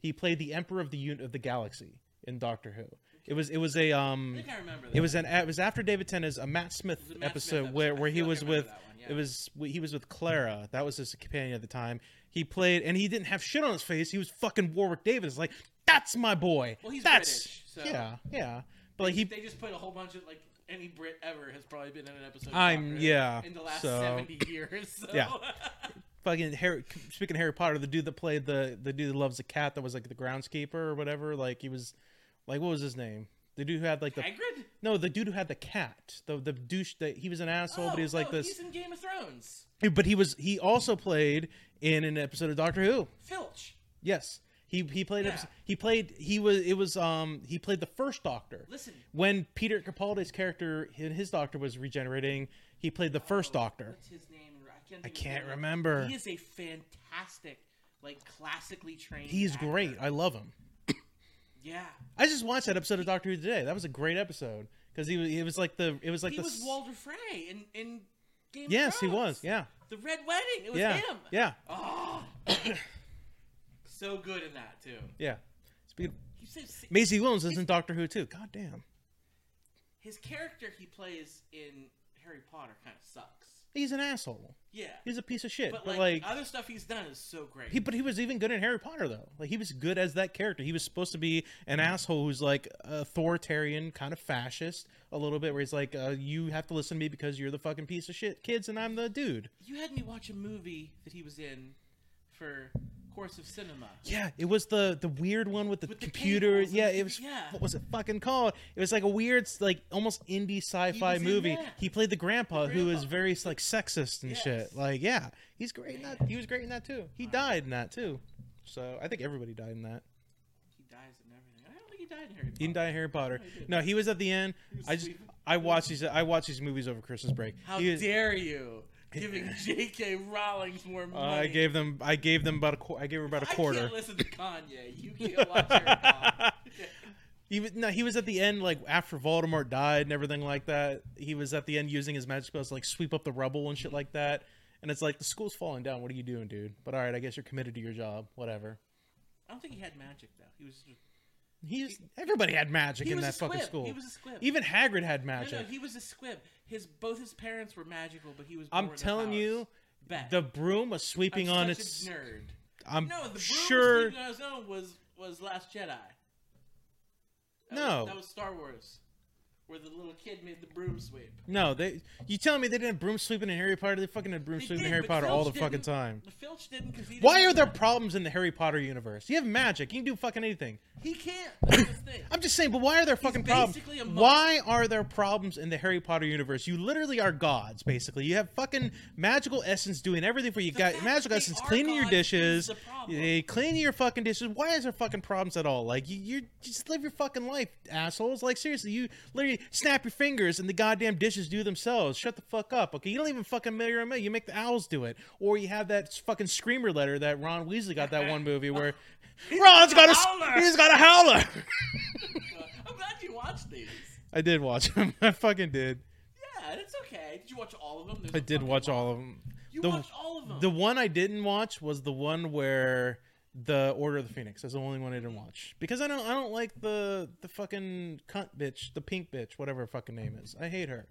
He played the Emperor of the Un- of the Galaxy in Doctor Who. It was it was a um I think I remember that. It was an it was after David Tennant's a Matt Smith was a Matt episode Smith where episode. I where he feel like was I remember with that one, yeah. it was he was with Clara. That was his companion at the time. He played and he didn't have shit on his face. He was fucking Warwick Davis. Like that's my boy. Well, he's that's British, so- yeah yeah. But like he they just put a whole bunch of like any Brit ever has probably been in an episode. Of I'm- Doctor Who yeah, in the last so- seventy years. *laughs* So. Yeah. Fucking Harry. Speaking of Harry Potter, the dude that played the the dude that loves the cat that was like the groundskeeper or whatever. Like he was like what was his name? The dude who had like the Hagrid. no, the dude who had the cat. The the douche that he was an asshole, Oh, but he was like no, this. He's in Game of Thrones. But he was he also played in an episode of Doctor Who. Filch. Yes. He he played Yeah. episode, he played he was it was um he played the first Doctor. Listen. When Peter Capaldi's character his his Doctor was regenerating, he played the first Doctor. What's his name? I can't. I think of can't name. remember. He is a fantastic, like classically trained. He's actor. great. I love him. Yeah. I just watched that episode of Doctor Who today. That was a great episode because he was it was like the it was like he the was Walder Frey in in Game of yes he was yeah The Red Wedding. It was yeah him. yeah Oh. *coughs* so good in that too. yeah. Speaking You said Maisie Williams is in Doctor Who too. God damn. his character he plays in Harry Potter kind of sucks. He's an asshole. Yeah. He's a piece of shit. but, But, like, like, other stuff he's done is so great. he but he was even good in Harry Potter though. Like he was good as that character. He was supposed to be an asshole who's like authoritarian, kind of fascist a little bit, where he's like, uh, "You have to listen to me because you're the fucking piece of shit kids, and I'm the dude." you had me watch a movie that he was in for Course of Cinema. Yeah, it was the the weird one with the With the computer. yeah, it was. yeah. What was it fucking called? It was like a weird, like almost indie sci-fi in movie. He played the grandpa, who was very like sexist and Yes. shit. Like, yeah, he's great in that. He was great in that too. He died in that too. So I think everybody died in that. He dies in everything. I don't think he died in Harry Potter. He didn't die in Harry Potter. he. No, he was at the end. I just sleeping. I watched these I watched these movies over Christmas break. How was- dare you? Giving *laughs* J.K. Rowling's more Uh, money. I gave them. I gave them about a. Qu- I gave her about a quarter. can't listen to *laughs* Kanye. You can't watch Harry Potter. *laughs* He was no, he was at the end, like after Voldemort died and everything like that. He was at the end using his magic spells to like sweep up the rubble and shit like that. And it's like the school's falling down. What are you doing, dude? But all right, I guess you're committed to your job. Whatever. I don't think he had magic though. He was. He's everybody had magic in that fucking school. He was a squib. Even Hagrid had magic. no, no, he was a squib. His both his parents were magical, but he was. Born I'm telling you, Bet. the broom was sweeping I'm on its. a nerd. I'm No, the broom sure. was on his own was was Last Jedi. That No. was, that was Star Wars, where the little kid made the broom sweep. No, they. You telling me they didn't broom sweeping in Harry Potter? They fucking had broom They sweeping in did, Harry but Potter all the Filch fucking didn't. time. The Filch didn't because he. Why didn't- are there problems in the Harry Potter universe? You have magic. You can do fucking anything. He can't. *coughs* That's his thing. I'm just saying, but why are there fucking problems? basically a monk. Why are there problems in the Harry Potter universe? You literally are gods, basically. You have fucking magical essence doing everything for you. You got magical they essence are cleaning your gods is dishes. the problem. Eh, they clean your fucking dishes. Why is there fucking problems at all? Like you, you just live your fucking life, assholes. Like seriously, you literally snap your fingers and the goddamn dishes do themselves. Shut the fuck up, okay? You don't even fucking mirror me. You make the owls do it, or you have that fucking screamer letter that Ron Weasley got that one movie where *laughs* Ron's got a howler. he's got a howler. *laughs* *laughs* I'm glad you watched these. I did watch them. I fucking did. Yeah, it's okay. Did you watch all of them? There's I did watch all of them. You the, watched all of them. The one I didn't watch was the one where the Order of the Phoenix. That's the only one I didn't watch because I don't I don't like the the fucking cunt bitch, the pink bitch, whatever her fucking name is. I hate her.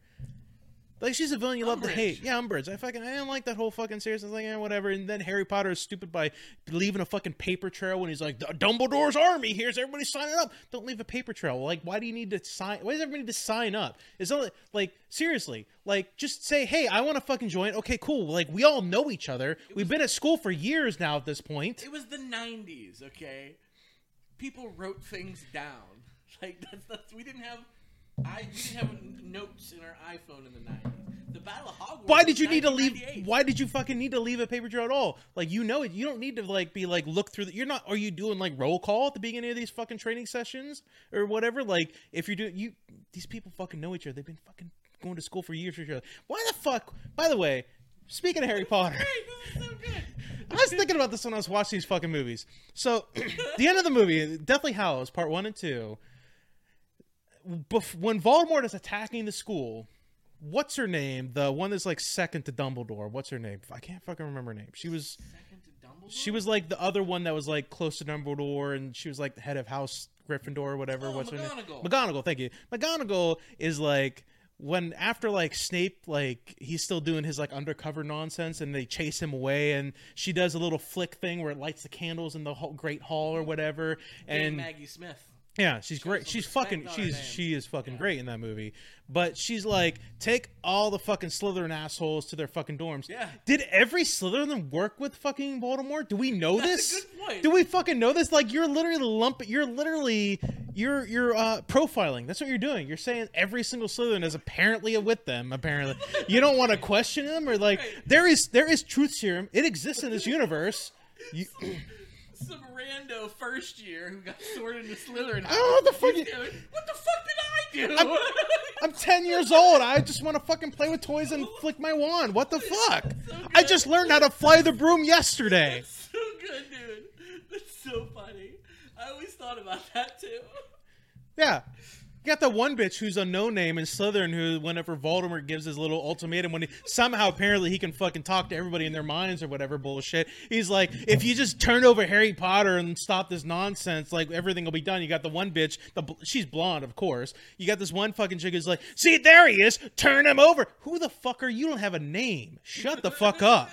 Like she's a villain you love to hate. Yeah, Umbridge. I fucking I didn't like that whole fucking series. I was like, yeah, whatever. And then Harry Potter is stupid by leaving a fucking paper trail when he's like, Dumbledore's army. Here's everybody signing up. Don't leave a paper trail. Like, why do you need to sign? Why does everybody need to sign up? It's only like seriously, like just say, hey, I want to fucking join. Okay, cool. Like we all know each other. We've been at school for years now. At this point, It was the '90s. Okay, people wrote things down. *laughs* Like that's, that's we didn't have. I didn't have notes in our iPhone in the '90s. The Battle of Hogwarts. why did you need to leave why did you fucking need to leave a paper trail at all like you know it you don't need to like be like look through the, you're not are you doing like roll call at the beginning of these fucking training sessions or whatever like if you're doing you these people fucking know each other they've been fucking going to school for years for each other why the fuck by the way speaking of harry potter Hey, this is so good. I was thinking about this when I was watching these fucking movies. So, *clears throat* the end of the movie, Deathly Hallows, part one and two. When Voldemort is attacking the school, what's her name? The one that's like second to Dumbledore. What's her name? I can't fucking remember her name. She was Second to Dumbledore. she was like the other one that was like close to Dumbledore, and she was like the head of House Gryffindor or whatever. Oh, What's her name? McGonagall. McGonagall. Thank you. McGonagall is like when after like Snape like he's still doing his like undercover nonsense, and they chase him away, and she does a little flick thing where it lights the candles in the whole Great Hall or whatever, and and Maggie Smith. Yeah, she's great. She's fucking. She's she is fucking great in that movie. But she's like, take all the fucking Slytherin assholes to their fucking dorms. Yeah. Did every Slytherin work with fucking Voldemort? Do we know That's a this? good point. Do we fucking know this? Like, you're literally lump. You're literally you're you're uh, profiling. That's what you're doing. You're saying every single Slytherin is apparently with them. Apparently, you don't want to question them or like Right. there is there is truth serum. It exists in this universe. You, *laughs* Some rando first year who got sorted into Slytherin. I don't know what the fuck you- What the fuck did I do? I'm 10 years old. I just want to fucking play with toys and flick my wand. What the fuck? I just learned how to fly the broom yesterday. so good, dude. That's so funny. I always thought about that too. Yeah. Got that one bitch who's a no name in Slytherin who, whenever Voldemort gives his little ultimatum, when he somehow apparently he can fucking talk to everybody in their minds or whatever bullshit, he's like, if you just turn over Harry Potter and stop this nonsense, like everything will be done. You got the one bitch, the she's blonde, of course. You got this one fucking chick who's like, see, there he is, turn him over. Who the fuck are you? You don't have a name. Shut the fuck up.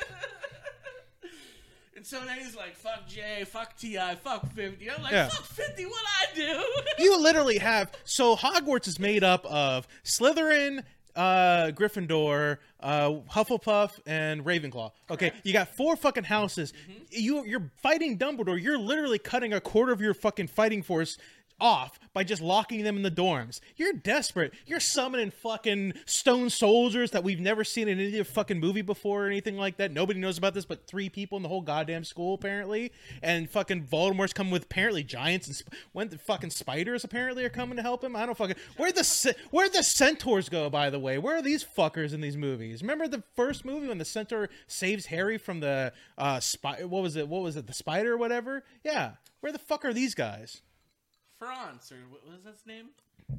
So then he's like, fuck Jay, fuck T.I., fuck 50. I'm like, Yeah. fuck 50, what I do? *laughs* you literally have so Hogwarts is made up of Slytherin, uh, Gryffindor, uh, Hufflepuff, and Ravenclaw. Okay, you got four fucking houses. You you're fighting Dumbledore. You're literally cutting a quarter of your fucking fighting force off by just locking them in the dorms. You're desperate. You're summoning fucking stone soldiers that we've never seen in any fucking movie before or anything like that. Nobody knows about this but three people in the whole goddamn school apparently. And fucking Voldemort's coming with apparently giants and sp- when the fucking spiders apparently are coming to help him. I don't fucking where the where the centaurs go by the way. Where are these fuckers in these movies? Remember the first movie when the centaur saves Harry from the uh what was it? What was it? The spider or whatever? Yeah. Where the fuck are these guys? France or what was his name?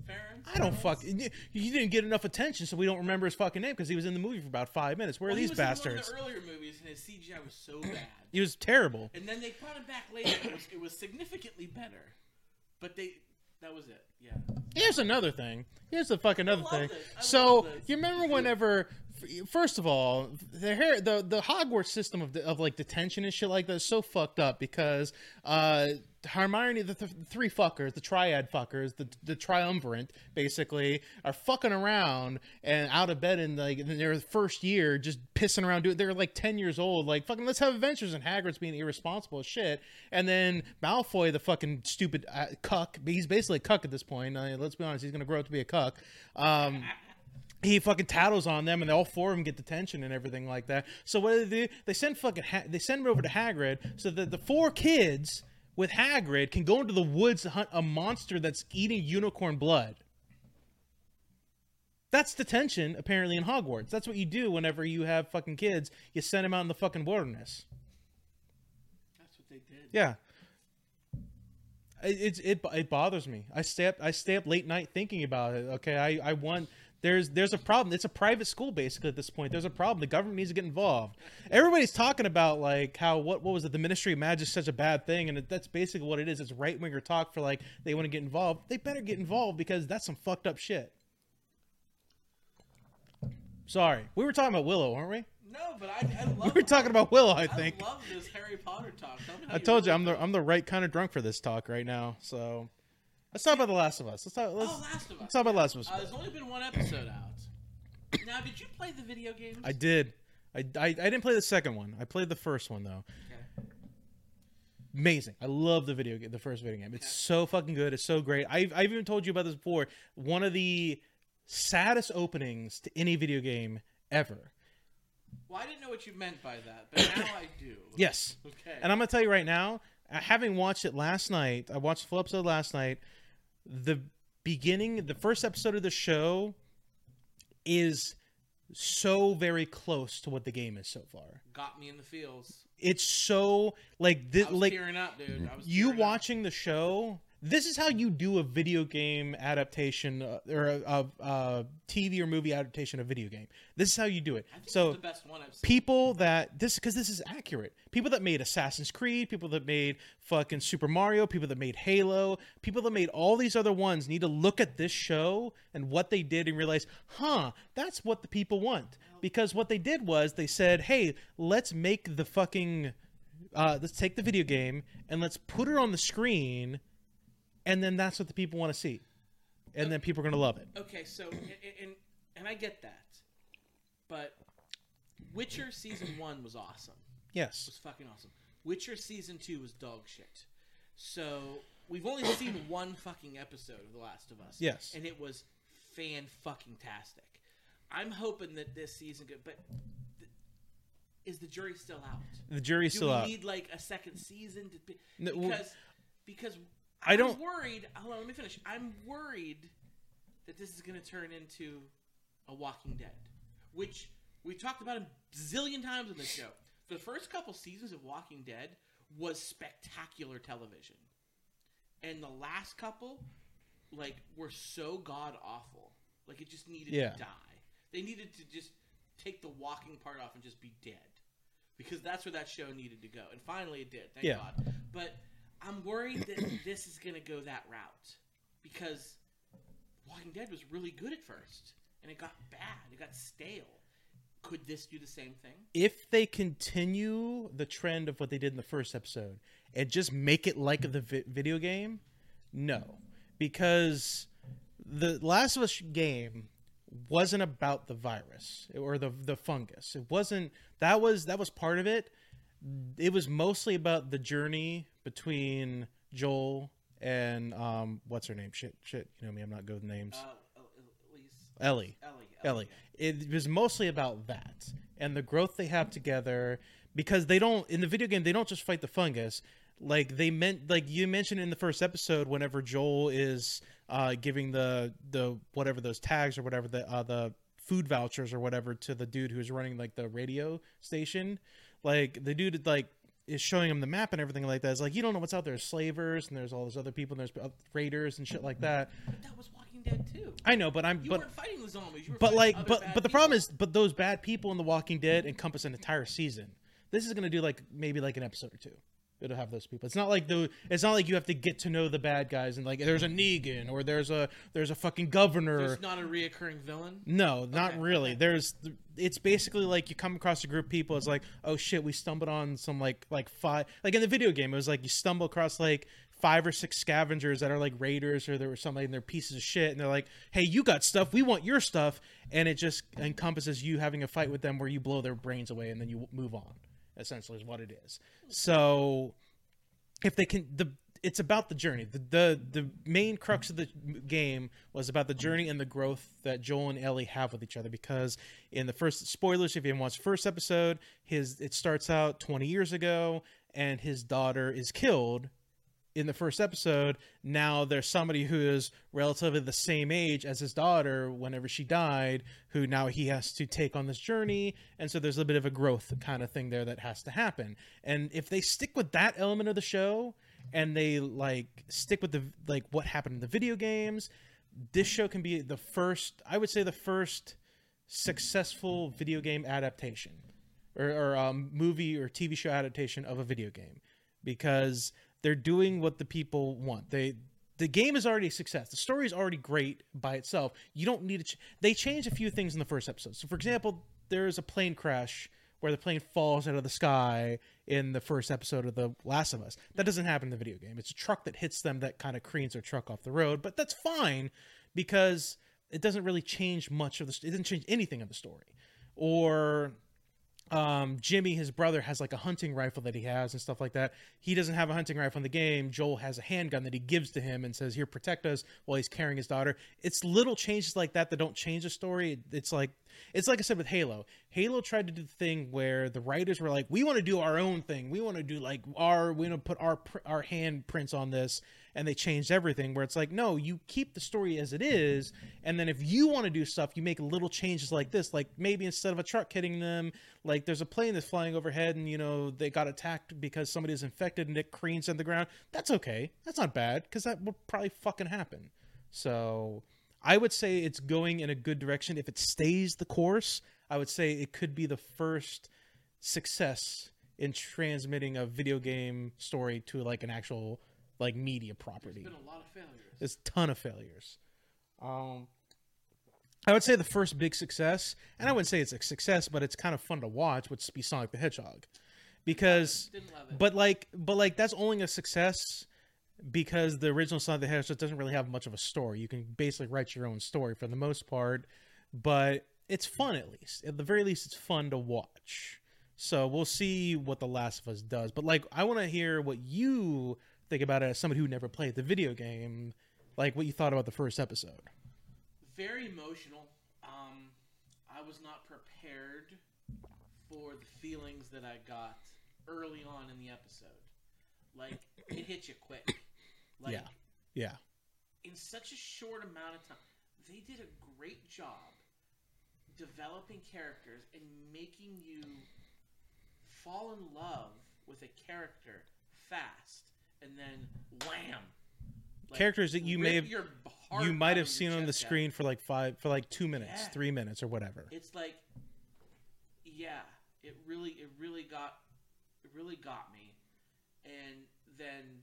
Ference? I don't fuck. You you didn't get enough attention, so we don't remember his fucking name because he was in the movie for about five minutes. Where Well, are he these was in one of the earlier movies, and his CGI was so *clears throat* bad. He was terrible. And then they brought him back later. It was, it was significantly better, but they that was it. Yeah. Here's another thing. Here's the fucking other thing. So you remember whenever, first of all, the hair, the the Hogwarts system of of like detention and shit like that is so fucked up because uh Hermione, the th- three fuckers, the triad fuckers, the the triumvirate, basically, are fucking around and out of bed in like in their first year, just pissing around. Doing, they're like ten years old, like fucking. Let's have adventures, and Hagrid's being irresponsible as shit. And then Malfoy, the fucking stupid uh, cuck, he's basically a cuck at this point. Let's be honest, he's gonna grow up to be a cuck. Um, he fucking tattles on them, and all four of them get detention and everything like that. So what do they do? They send fucking ha- they send him over to Hagrid so that the four kids with Hagrid can go into the woods to hunt a monster that's eating unicorn blood. That's detention, apparently, in Hogwarts. That's what you do whenever you have fucking kids. You send them out in the fucking wilderness. That's what they did. Yeah. It, it it it bothers me. I stay up I stay up late night thinking about it. Okay, I I want there's there's a problem. It's a private school basically at this point. There's a problem. The government needs to get involved. Everybody's talking about like how what what was it? The Ministry of Magic is such a bad thing, and it, that's basically what it is. It's right winger talk for like they want to get involved. They better get involved because that's some fucked up shit. Sorry, we were talking about Willow, weren't we? No, but I, I love. *laughs* We were talking about Willow, I I think. love this Harry Potter talk. Tell me how I told you I'm the. I'm the right kind of drunk for this talk right now. So let's talk about the Last of Us. Let's talk. Let's, Oh, Last of Us. let's talk about Last of Us. Uh, there's only been one episode out. Now, did you play the video games? I did. I, I I didn't play the second one. I played the first one though. Okay. Amazing. I love the video game. The first video game. It's so fucking good. It's so great. I've I've even told you about this before. One of the saddest openings to any video game ever. Well, I didn't know what you meant by that, but now I *coughs* do. Yes. Okay. And I'm gonna tell you right now, uh, having watched it last night, I watched the full episode last night. The beginning, the first episode of the show, is so very close to what the game is so far. Got me in the feels. It's so like thi- I was like tearing up, dude. I was you tearing up. watching the show. This is how you do a video game adaptation uh, or a, a, a TV or movie adaptation of video game. This is how you do it. I think So the best one I've seen. people that this because this is accurate people that made assassin's creed people that made fucking super mario people that made halo people that made all these other ones need to look at this show and what they did and realize huh that's what the people want because what they did was they said hey let's make the fucking uh, let's take the video game and let's put it on the screen and then that's what the people want to see and then people are going to love it Okay, so and, and and I get that, but Witcher season one was awesome. yes it was fucking awesome. Witcher season two was dog shit. So we've only seen *coughs* one fucking episode of The Last of Us. Yes. and it was fan fucking tastic. I'm hoping that this season, good, but is the jury still out? the jury's Do still we out need like a second season to be, No, well, because because I I'm don't- worried. Hold on, let me finish. I'm worried that this is going to turn into a Walking Dead, which we talked about a zillion times on this show. The first couple seasons of Walking Dead was spectacular television, and the last couple, like, were so god awful. Like it just needed Yeah. to die. They needed to just take the walking part off and just be dead, because that's where that show needed to go. And finally, it did. Thank Yeah. God. But I'm worried that *clears throat* this is going to go that route because Walking Dead was really good at first, and it got bad. It got stale. Could this do the same thing? if they continue the trend of what they did in the first episode and just make it like the vi- video game, no, because the Last of Us game wasn't about the virus or the the fungus. It wasn't that was that was part of it. It was mostly about the journey between Joel and um, what's her name? Shit, shit. You know me, I'm not good with names. Uh, Elise, Ellie. Ellie, Ellie. It was mostly about that and the growth they have together because they don't in the video game they don't just fight the fungus. Like they meant like you mentioned in the first episode whenever Joel is uh giving the the whatever those tags or whatever the uh the food vouchers or whatever to the dude who's running like the radio station. Like the dude like is showing him the map and everything like that. It's like you don't know what's out there. There's slavers and there's all those other people and there's uh, raiders and shit like that. But that was Walking Dead too. I know, but I'm You but weren't fighting the zombies. But like but but the problem people. is but those bad people in the walking dead encompass an entire season this is going to do like maybe like an episode or two it'll have those people. It's not like the it's not like you have to get to know the bad guys and like there's a negan or there's a there's a fucking governor. There's not a reoccurring villain. no not Okay, really. there's it's basically like you come across a group of people it's like oh shit we stumbled on some like like five like in the video game it was like you stumble across like five or six scavengers that are like raiders or there was somebody and they're pieces of shit and they're like hey you got stuff we want your stuff. And it just encompasses you having a fight with them where you blow their brains away and then you move on essentially is what it is. So if they can the it's about the journey. The, the the main crux of the game was about the journey and the growth that joel and ellie have with each other because in the first spoilers if you haven't watched the first episode his it starts out 20 years ago and his daughter is killed in the first episode now there's somebody who is relatively the same age as his daughter whenever she died who now he has to take on this journey. And so there's a bit of a growth kind of thing there that has to happen. And if they stick with that element of the show and they like stick with the like what happened in the video games this show can be the first i would say the first successful video game adaptation or, or um, movie or tv show adaptation of a video game. Because they're doing what the people want they the game is already a success the story is already great by itself you don't need to ch- they change a few things in the first episode so for example there's a plane crash where the plane falls out of the sky in the first episode of The Last of Us. That doesn't happen in the video game. It's a truck that hits them that kind of cranes their truck off the road, but that's fine because it doesn't really change much of the. It doesn't change anything of the story. Or um, Jimmy, his brother, has like a hunting rifle that he has and stuff like that. He doesn't have a hunting rifle in the game. Joel has a handgun that he gives to him and says, "Here, protect us," while he's carrying his daughter. It's little changes like that that don't change the story. It's like it's like I said with Halo. Halo tried to do the thing where the writers were like, "We want to do our own thing. We want to do like our we want to put our our handprints on this," and they changed everything. Where it's like, no, you keep the story as it is, and then if you want to do stuff, you make little changes like this. Like maybe instead of a truck hitting them, like there's a plane that's flying overhead, and you know they got attacked because somebody is infected and it creams in the ground. That's okay. That's not bad because that will probably fucking happen. So I would say it's going in a good direction. If it stays the course, I would say it could be the first success in transmitting a video game story to like an actual like media property. There's been a lot of failures. There's a ton of failures. Um, I would say the first big success, and I wouldn't say it's a success, but it's kind of fun to watch, would be Sonic the Hedgehog, because Didn't love it. but like but like that's only a success because the original Sonic the Hedgehog doesn't really have much of a story. You can basically write your own story for the most part, but it's fun at least. At the very least, it's fun to watch. So we'll see what The Last of Us does. But like, I want to hear what you think about it as somebody who never played the video game. Like what you thought about the first episode. very emotional. Um, I was not prepared for the feelings that I got early on in the episode. Like it hit you quick. Like Yeah. Yeah. in such a short amount of time, they did a great job developing characters and making you fall in love with a character fast, and then wham. Like, Characters that you may have- you might have seen on the out. screen for like five for like two minutes, Yeah. three minutes, or whatever. it's like yeah it really it really got it really got me and then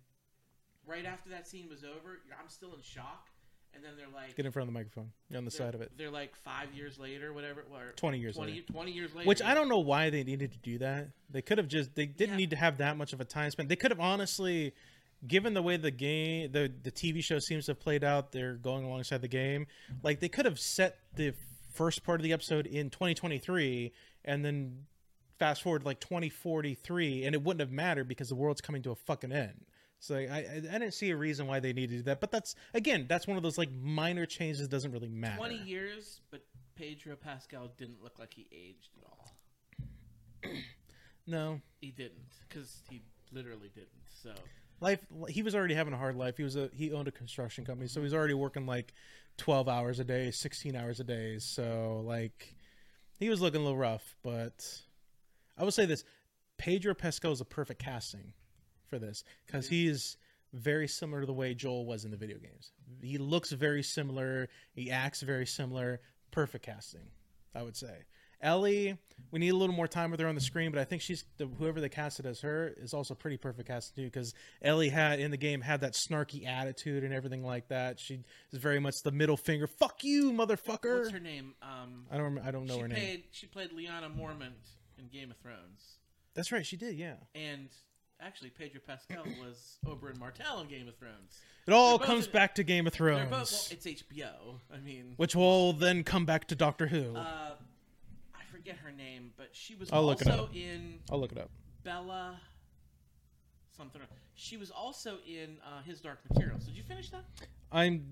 right after that scene was over i'm still in shock and then they're like Get in front of the microphone. You're on the side of it. they're like five years later whatever or 20 years 20, later. 20 years later Which I don't know why they needed to do that. They could have just they didn't Yeah. need to have that much of a time spent. They could have honestly given the way the game the the TV show seems to have played out, they're going alongside the game. Like they could have set the first part of the episode in 2023 and then fast forward like 2043 and it wouldn't have mattered because the world's coming to a fucking end. So I, I I didn't see a reason why they needed to do that. But that's again, that's one of those like minor changes doesn't really matter. Twenty years, but Pedro Pascal didn't look like he aged at all. *clears throat* No, He didn't, because he literally didn't. So life. He was already having a hard life. He was a he owned a construction company, so he was already working like twelve hours a day, sixteen hours a day. So like, he was looking a little rough. But I will say this: Pedro Pascal is a perfect casting for this because he is very similar to the way Joel was in the video games. He looks very similar. He acts very similar. Perfect casting, I would say. Ellie, we need a little more time with her on the screen, but I think she's the, whoever they casted as her is also pretty perfect casting too. Because Ellie had in the game had that snarky attitude and everything like that. She is very much the middle finger. Fuck you, motherfucker. what's her name? Um, I don't. I don't know her played name. she played Lyanna Mormont in Game of Thrones, That's right. She did. Yeah. and actually Pedro Pascal was Oberyn Martell in Game of Thrones. It all both comes in- back to Game of Thrones, both. Well, it's HBO. I mean, which will then come back to Doctor Who. uh, I forget her name, but she was I'll look it also up. in I'll look it up. Bella. Something. She was also in uh, His Dark Materials. Did you finish that? I'm.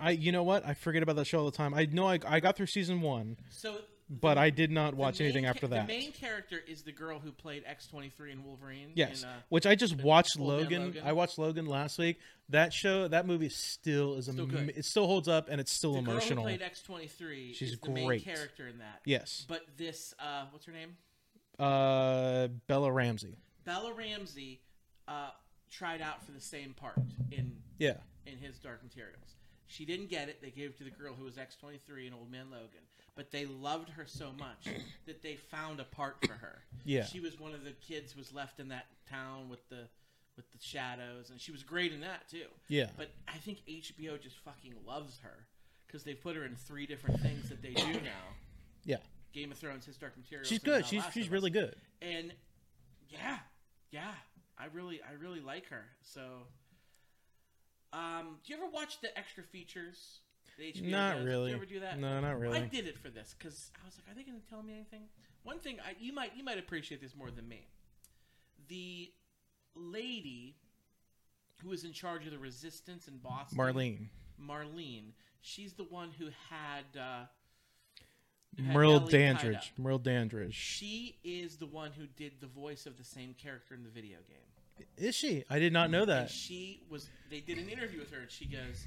I. You know what? I forget about that show all the time. I know I, I got through season one, So, but I did not watch main anything after that. The main character is the girl who played X twenty three in Wolverine. Yes, in, uh, which I just watched Logan. Logan. I watched Logan last week. That show, that movie still is Still am- it still holds up and it's still the emotional. girl who played X twenty three. She's is the main great. character in that. yes, But this, uh, what's her name? uh, Bella Ramsey. Bella Ramsey uh, tried out for the same part in Yeah, in his Dark Materials. She didn't get it. They gave it to the girl who was X twenty three and Old Man Logan. But they loved her so much *coughs* that they found a part for her. Yeah. She was one of the kids who was left in that town with the with the shadows, and she was great in that too. yeah. But I think HBO just fucking loves her because they put her in three different things that they do *coughs* now. Yeah. Game of Thrones, His Dark Materials. She's good. She's Last she's really good. And yeah, yeah, I really, I really like her. So, um, do you ever watch the extra features? The HBO Not does? really. Did you ever do that? No, not really. I did it for this because I was like, are they going to tell me anything? One thing I, you might you might appreciate this more than me. The lady who was in charge of the resistance in Boston, Marlene. Marlene, she's the one who had uh, Merle. Dandridge. Merle Dandridge. She is the one who did the voice of the same character in the video game. Is she? I did not know And that. she was. They did an interview with her, and she goes,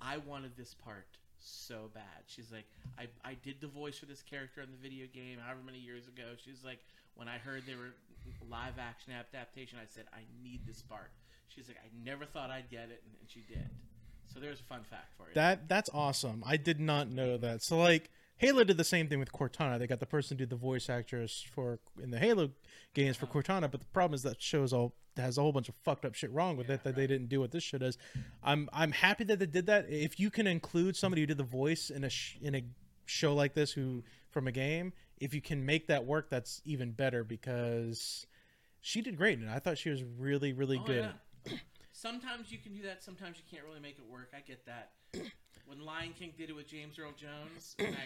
"I wanted this part so bad." She's like, "I I did the voice for this character in the video game, however many years ago." She's like, "When I heard they were live action adaptation, I said I need this part." She's like, "I never thought I'd get it," and, and she did. So there's a fun fact for you. That that's awesome. I did not know that. So like Halo did the same thing with Cortana. They got the person who did the voice actress for in the Halo games for uh-huh. Cortana, but the problem is that show's all has a whole bunch of fucked up shit wrong with it that they didn't do what this shit is. I'm I'm happy that they did that. If you can include somebody who did the voice in a sh- in a show like this who from a game, if you can make that work, that's even better because she did great and I thought she was really really Oh, good. yeah. *clears throat* sometimes you can do that. Sometimes you can't really make it work. I get that. *clears throat* When Lion King did it with James Earl Jones, *clears throat* mag-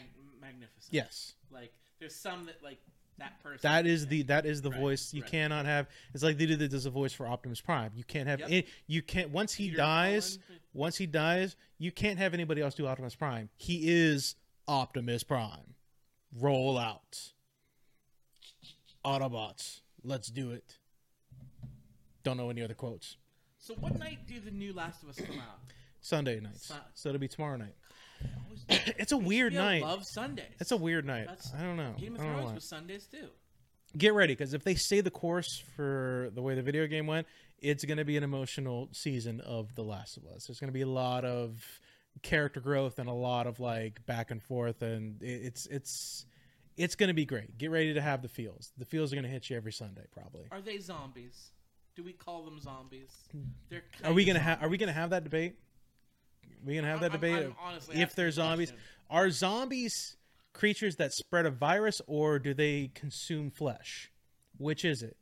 magnificent. Yes. Like there's some that like that person. That is the that is the Right, voice you right. cannot have. It's like they did this a voice for Optimus Prime. You can't have Yep. any, you can't once he Peter dies. Cullen. Once he dies, you can't have anybody else do Optimus Prime. He is Optimus Prime. Roll out. Autobots, let's do it. Don't know any other quotes. So what night do the new Last of Us come out? Sunday nights, Sun- so it'll be tomorrow night. *coughs* It's a weird night. Love Sundays. It's a weird night. That's- I don't know. Game of Thrones was Sundays too. get ready because if they stay the course for the way the video game went, it's going to be an emotional season of The Last of Us. There's going to be a lot of character growth and a lot of like back and forth, and it's it's it's going to be great. Get ready to have the feels. The feels are going to hit you every Sunday, probably. Are they zombies? Do we call them zombies? Hmm. They're Are we gonna have Are we gonna have that debate? We gonna have that I'm- debate I'm honestly if they're zombies. question. Are zombies creatures that spread a virus, or do they consume flesh? Which is it?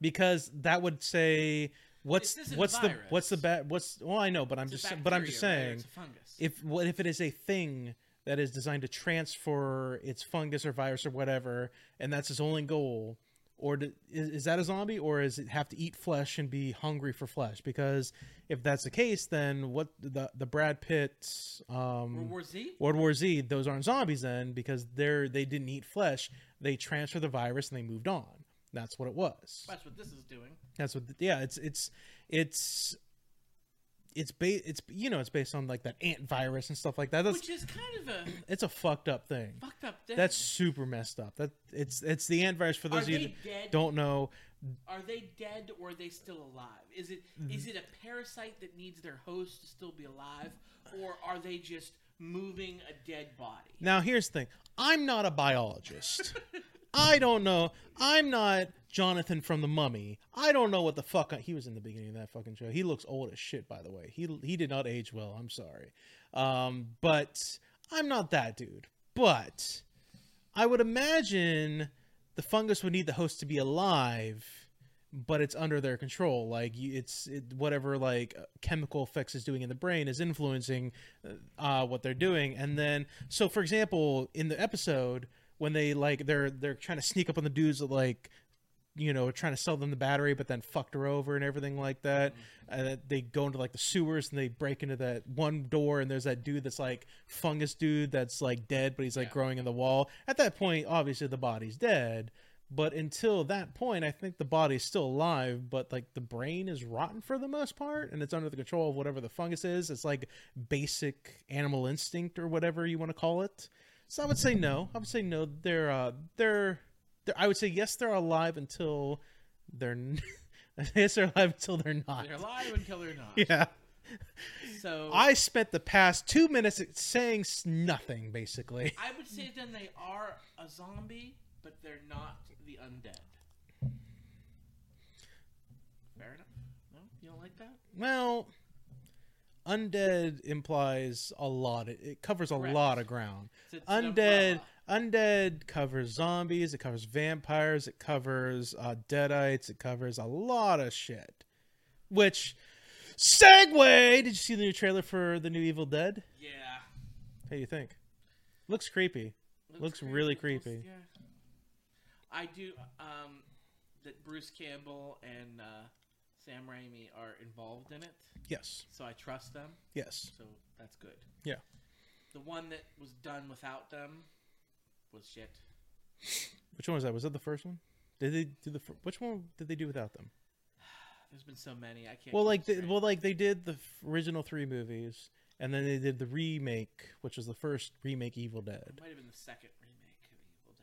Because that would say what's This isn't a what's the what's the bad what's well I know, but I'm It's just but I'm just right? saying It's a fungus. if what if it is a thing that is designed to transfer its fungus or virus or whatever, and that's its only goal, or do, is, is that a zombie, or is it have to eat flesh and be hungry for flesh? Because if that's the case, then what the the Brad Pitt um, World War Z. World War Z, those aren't zombies then because they're they didn't eat flesh. They transferred the virus and they moved on. That's what it was. That's what this is doing. That's what. Yeah, it's it's it's it's ba- it's you know it's based on like that ant virus and stuff like that. That's Which is kind of a it's a fucked up thing. fucked up thing. That's super messed up. That it's it's the ant virus for those of you that dead? don't know. Are they dead or are they still alive? Is it Mm-hmm. is it a parasite that needs their host to still be alive, or are they just moving a dead body? Now here's the thing. I'm not a biologist. *laughs* I don't know. I'm not Jonathan from the Mummy. I don't know what the fuck I, he was in the beginning of that fucking show. He looks old as shit, by the way. He he did not age well. I'm sorry, um, but I'm not that dude. But I would imagine the fungus would need the host to be alive, but it's under their control. Like it's it, whatever like chemical effects is doing in the brain is influencing uh, what they're doing. And then, so for example, in the episode when they like they're they're trying to sneak up on the dudes that like you know trying to sell them the battery but then fucked her over and everything like that. Mm-hmm. And they go into like the sewers and they break into that one door and there's that dude that's like fungus dude that's like dead but he's like Yeah. growing in the wall. At that point obviously the body's dead but until that point i think the body's still alive but like the brain is rotten for the most part and it's under the control of whatever the fungus is. It's like basic animal instinct or whatever you want to call it so i would say no i would say no they're uh they're, they're i would say yes they're alive until they're *laughs* yes they're alive until they're not They're alive until they're not. *laughs* yeah So i spent the past two minutes saying nothing basically I would say then they are a zombie, but they're not the undead. Fair enough. No, you don't like that? well undead implies a lot it, it covers a Correct. lot of ground It's, it's an undead undead covers zombies it covers vampires it covers uh, deadites it covers a lot of shit which segue did you see the new trailer for the new evil dead Yeah. how do you think looks creepy Looks really creepy. Yeah. I do. Um, that Bruce Campbell and uh, Sam Raimi are involved in it, yes so I trust them. yes So that's good. Yeah. The one that was done without them was shit. which one was that was that the first one did they do the fir- which one did they do without them *sighs* There's been so many. I can't. well like they, well like they did the original three movies and then they did the remake which was the first remake evil dead It might have been the second remake of Evil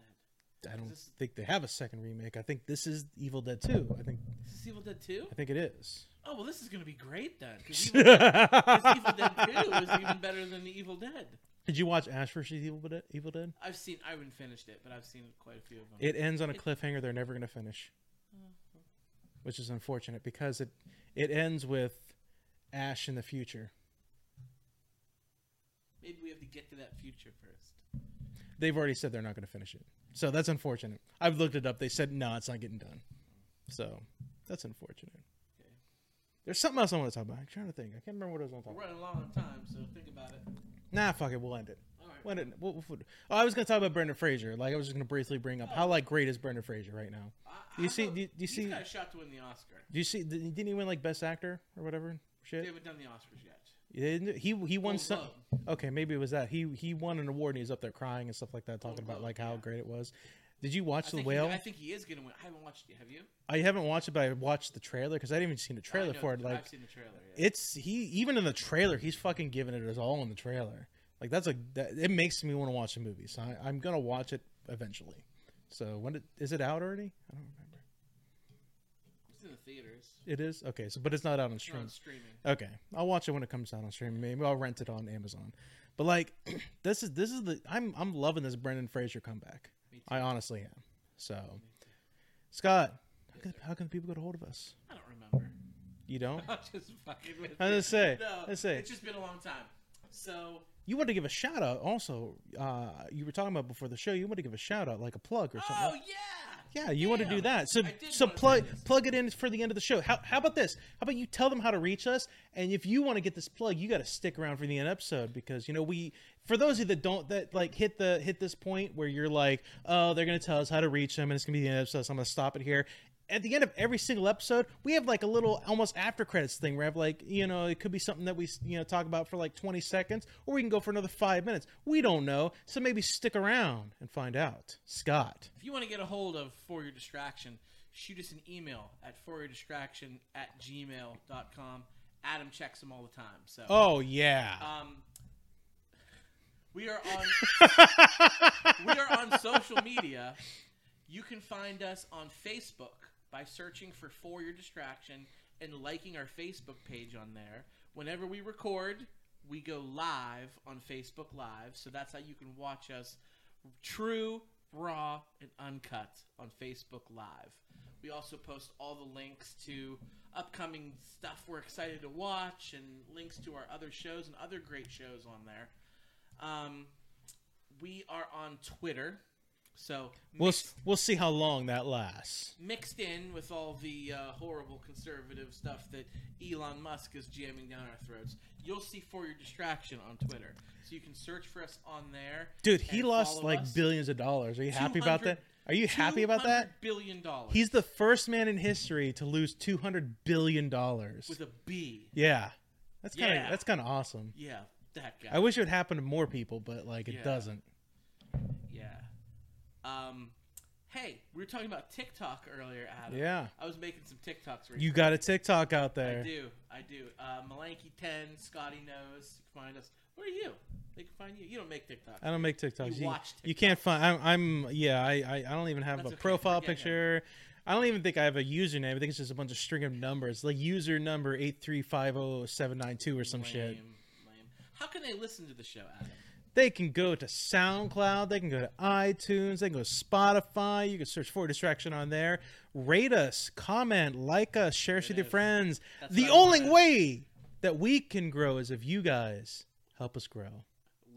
Dead. I don't this- think they have a second remake. I think this is Evil Dead 2. I think Is this Evil Dead Two? I think it is. Oh well, this is gonna be great then. Because *laughs* Evil, Dead- Evil Dead Two is even better than the Evil Dead. Did you watch Ash vs Evil Dead? Evil Dead? I've seen. I haven't finished it, but I've seen quite a few of them. It ends on a cliffhanger they're never going to finish, oh, which is unfortunate because it it ends with Ash in the future. Maybe we have to get to that future first. They've already said they're not going to finish it, so that's unfortunate. I've looked it up. They said no, it's not getting done. So that's unfortunate. Okay. There's something else I want to talk about. I'm trying to think. I can't remember what I was going to talk We're running long on time, so think about it. Nah, fuck it. We'll end it. All right. When it, we'll, we'll- oh, I was going to talk about Brendan Fraser. Like I was just going to briefly bring up how like great is Brendan Fraser right now. I, Do you I see- do you- do you he's see- got a shot to win the Oscar. Do you see? Didn't he win like Best Actor or whatever? Shit. They haven't done the Oscars yet. He He won Golden some. Globe. Okay, maybe it was that. He he won an award and he was up there crying and stuff like that, talking about Globe, like how yeah. great it was. Did you watch I the whale? He, I think he is gonna win. I haven't watched it. Have you? I haven't watched it, but I watched the trailer because I didn't even seen the trailer know for it. Like I've seen the trailer. Yeah. it's he even in the trailer he's fucking giving it his all in the trailer. Like that's a that, it makes me want to watch the movie. So I, I'm gonna watch it eventually. So when it is it out already? I don't remember. It's in the theaters. It is okay. So but it's not out on It's not stream. on streaming. Okay, I'll watch it when it comes out on streaming. Maybe I'll rent it on Amazon. But like, *clears throat* this is this is the I'm I'm loving this Brendan Fraser comeback. I honestly am. So, Scott, how can, how can people get a hold of us? I don't remember. You don't? *laughs* I'm just fucking with I was you. gonna say, No, let's say. it's just been a long time. So You want to give a shout out? Also, uh, you were talking about before the show. You want to give a shout out, like a plug or something. Oh something? yeah. Yeah, you want to do that. So so plug plug it in for the end of the show. How how about this? How about you tell them how to reach us? And if you want to get this plug, you got to stick around for the end episode because you know we for those of you that don't that like hit the hit this point where you're like, oh, they're gonna tell us how to reach them and it's gonna be the end episode, so I'm gonna stop it here. At the end of every single episode, we have like a little almost after credits thing where I have like, you know, it could be something that we, you know, talk about for like 20 seconds, or we can go for another five minutes. We don't know. So maybe stick around and find out. Scott. If you want to get a hold of For Your Distraction, shoot us an email at foryourdistraction at gmail.com. Adam checks them all the time. So Oh, yeah. um, we are on *laughs* we are on social media. You can find us on Facebook by searching for For Your Distraction and liking our Facebook page on there. Whenever we record, we go live on Facebook Live, so that's how you can watch us true, raw, and uncut on Facebook Live. We also post all the links to upcoming stuff we're excited to watch and links to our other shows and other great shows on there. Um, we are on Twitter, so We'll we'll see how long that lasts. mixed in with all the uh, horrible conservative stuff that Elon Musk is jamming down our throats. You'll see for your distraction on Twitter, so you can search for us on there. Dude, he lost like us. billions of dollars. Are you happy about that? Are you happy about that? Billion dollars. He's the first man in history to lose 200 billion dollars. with a B. Yeah. That's kind of Yeah. that's kind of awesome. Yeah, that guy. I wish it would happen to more people, but like it Yeah. doesn't. Um, hey, we were talking about TikTok earlier, Adam. Yeah. I was making some TikToks. Recently. You got a TikTok out there. I do. I do. Uh, Malanky ten, Scotty knows. You can find us. Where are you? They can find you. You don't make TikTok. I don't make TikToks. You watch You can't find. I'm. I'm yeah. I. I, I don't even have That's a okay, profile him. picture. I don't even think I have a username. I think it's just a bunch of string of numbers, like user number eight three five zero seven nine two or some lame, shit. Lame. How can they listen to the show, Adam? They can go to SoundCloud. They can go to iTunes. They can go to Spotify. You can search for distraction on there. Rate us, comment, like us, share us with your friends. That's the only way that we can grow is if you guys help us grow.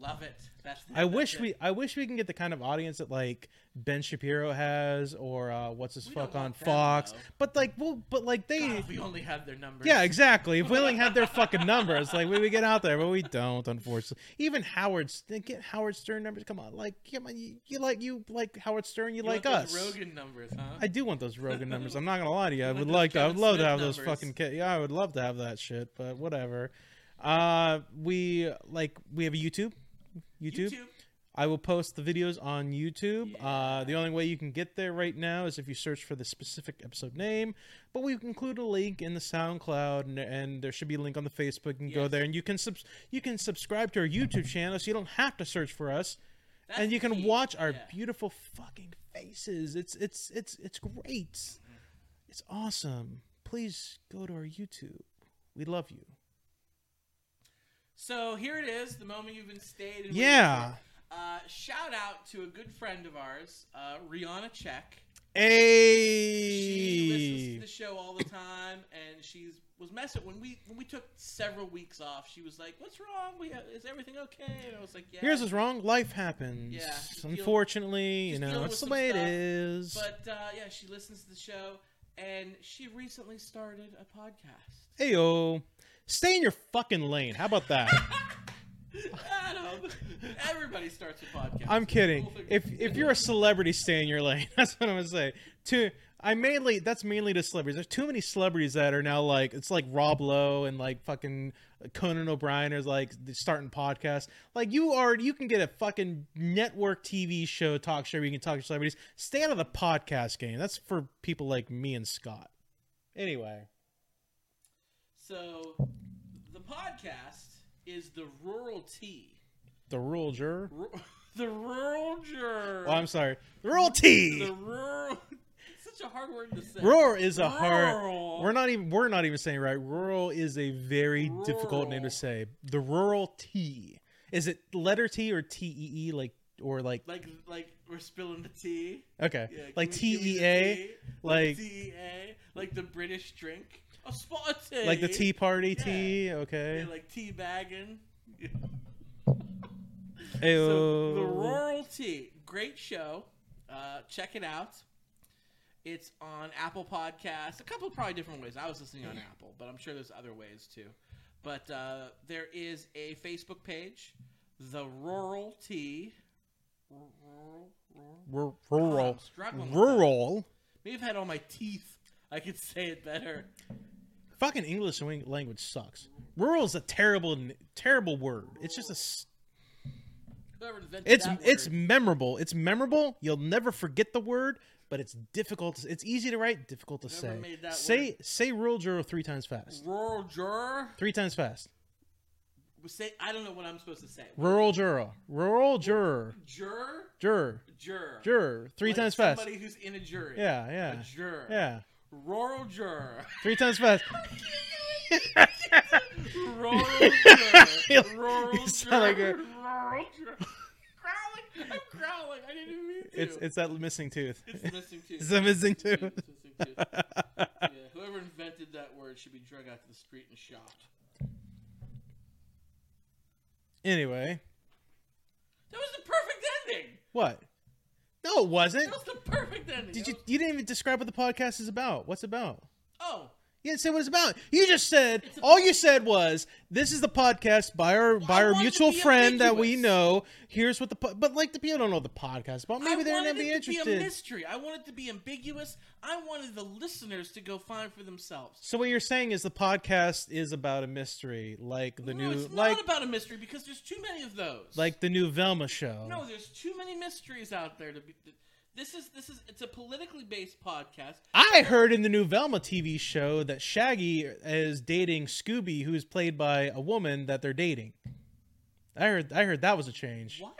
Love it. That's. I that's wish it. we I wish we can get the kind of audience that like Ben Shapiro has or uh, what's his We fuck on Fox. though. But like well but like they God, if we only had their numbers. Yeah, exactly. If we only had their *laughs* fucking numbers, like we would get out there, but we don't, unfortunately. Even Howard, get Howard Stern numbers. Come on, like, come on, you, you like you like Howard Stern, you, You like us. Rogan numbers, huh? I do want those Rogan numbers. I'm not gonna lie to you. I would like to. I would love to Smith have those fucking. Yeah, I would love to have that shit. But whatever. Uh, we like we have a YouTube. YouTube. YouTube. I will post the videos on YouTube. Uh, the only way you can get there right now is if you search for the specific episode name. But we include a link in the SoundCloud, and, and there should be a link on the Facebook. And can go there, and you can subs- you can subscribe to our YouTube channel, so you don't have to search for us, That's and you can key. watch our Yeah. beautiful fucking faces. It's it's it's it's great. Mm-hmm. It's awesome. Please go to our YouTube. We love you. So here it is, the moment you've been stayed. And Yeah. Uh, shout out to a good friend of ours, uh, Rihanna Check. Hey. She listens to the show all the time, and she's was messing when we when we took several weeks off. She was like, "What's wrong? We is everything okay?" And I was like, "Yeah." Here's what's wrong. Life happens. Yeah, Unfortunately, you know, it's the way stuff. it is. But uh, yeah, she listens to the show, and she recently started a podcast. Heyo. Stay in your fucking lane. How about that? Adam, everybody starts a podcast. I'm kidding. If if you're a celebrity, stay in your lane. *laughs* That's what I'm gonna say. To I mainly that's mainly to celebrities. There's too many celebrities that are now like it's like Rob Lowe and like fucking Conan O'Brien is like starting podcasts. Like you are you can get a fucking network TV show, talk show where you can talk to celebrities. Stay out of the podcast game. That's for people like me and Scott. Anyway. So the podcast is the Rural Tea. The rural juror. Ru- *laughs* the Rural Juror. Oh, I'm sorry. The rural T. The rural. *laughs* Such a hard word to say. Rural is a hard. We're not even. We're not even saying right. Rural is a very difficult name to say. The rural T. Is it letter T or T E E like or like like like we're spilling the tea. okay Yeah, like T me- give me E A tea. like T E A like the British drink. A spot of tea. like the Tea Party Yeah. tea. Yeah, Okay. like tea bagging. *laughs* Ayo. So the rural tea, great show. Uh, check it out. It's on Apple Podcasts, a couple of probably different ways. I was listening on Apple, but I'm sure there's other ways too. But uh, there is a Facebook page, The Rural Tea. Rural, rural? R- I'm rural. struggling. Rural. Maybe if I had all my teeth, I could say it better. Fucking English language sucks. Rural is a terrible, terrible word. It's just a. Whoever invented It's it's memorable. It's memorable. You'll never forget the word, but it's difficult. It's easy to write, difficult to say. Say word- say rural juror three times fast. rural juror. Three times fast. Say I don't know what I'm supposed to say. Rural juror. Rural juror. Juror. Juror. Juror. Juror. Three Like times fast. Somebody who's in a jury. Yeah, A yeah. juror. Yeah. Rural juror. Three times fast. *laughs* Rural juror. *laughs* You- Rural you sound like a- Rural juror. Growling. I'm growling. I didn't even mean to. It's it's that missing tooth. It's missing *laughs* tooth. It's a missing It's tooth. missing tooth. yeah, whoever invented that word should be dragged out to the street and shot. Anyway, That was the perfect ending. what? No, it wasn't. That was the perfect ending. Did you? You didn't even describe what the podcast is about. What's it about? Oh, You didn't say what it's about. You just said all you said was this is the podcast by our by I our mutual friend that we know. Here's what the po- but like the people don't know the podcast about. Maybe I they're gonna be it to interested. be a mystery. I wanted it to be ambiguous. I wanted the listeners to go find for themselves. so what you're saying is the podcast is about a mystery, like the no, new it's like not about a mystery because there's too many of those. like the new Velma show. no, there's too many mysteries out there to be. This is this is it's a politically based podcast. I heard in the new Velma TV show that Shaggy is dating Scooby, who's played by a woman that they're dating. I heard I heard that was a change. What?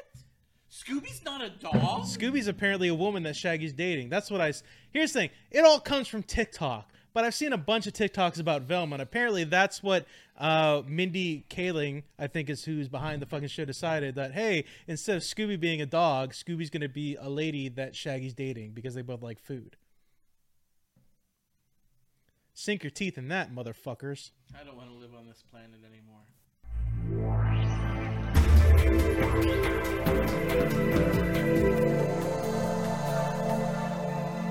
Scooby's not a dog. Scooby's apparently a woman that Shaggy's dating. That's what I. Here's the thing: it all comes from TikTok. But I've seen a bunch of TikToks about Velma, and apparently that's what uh, Mindy Kaling, I think, is who's behind the fucking show, decided that hey, instead of Scooby being a dog, Scooby's gonna be a lady that Shaggy's dating because they both like food. Sink your teeth in that, motherfuckers. I don't want to live on this planet anymore.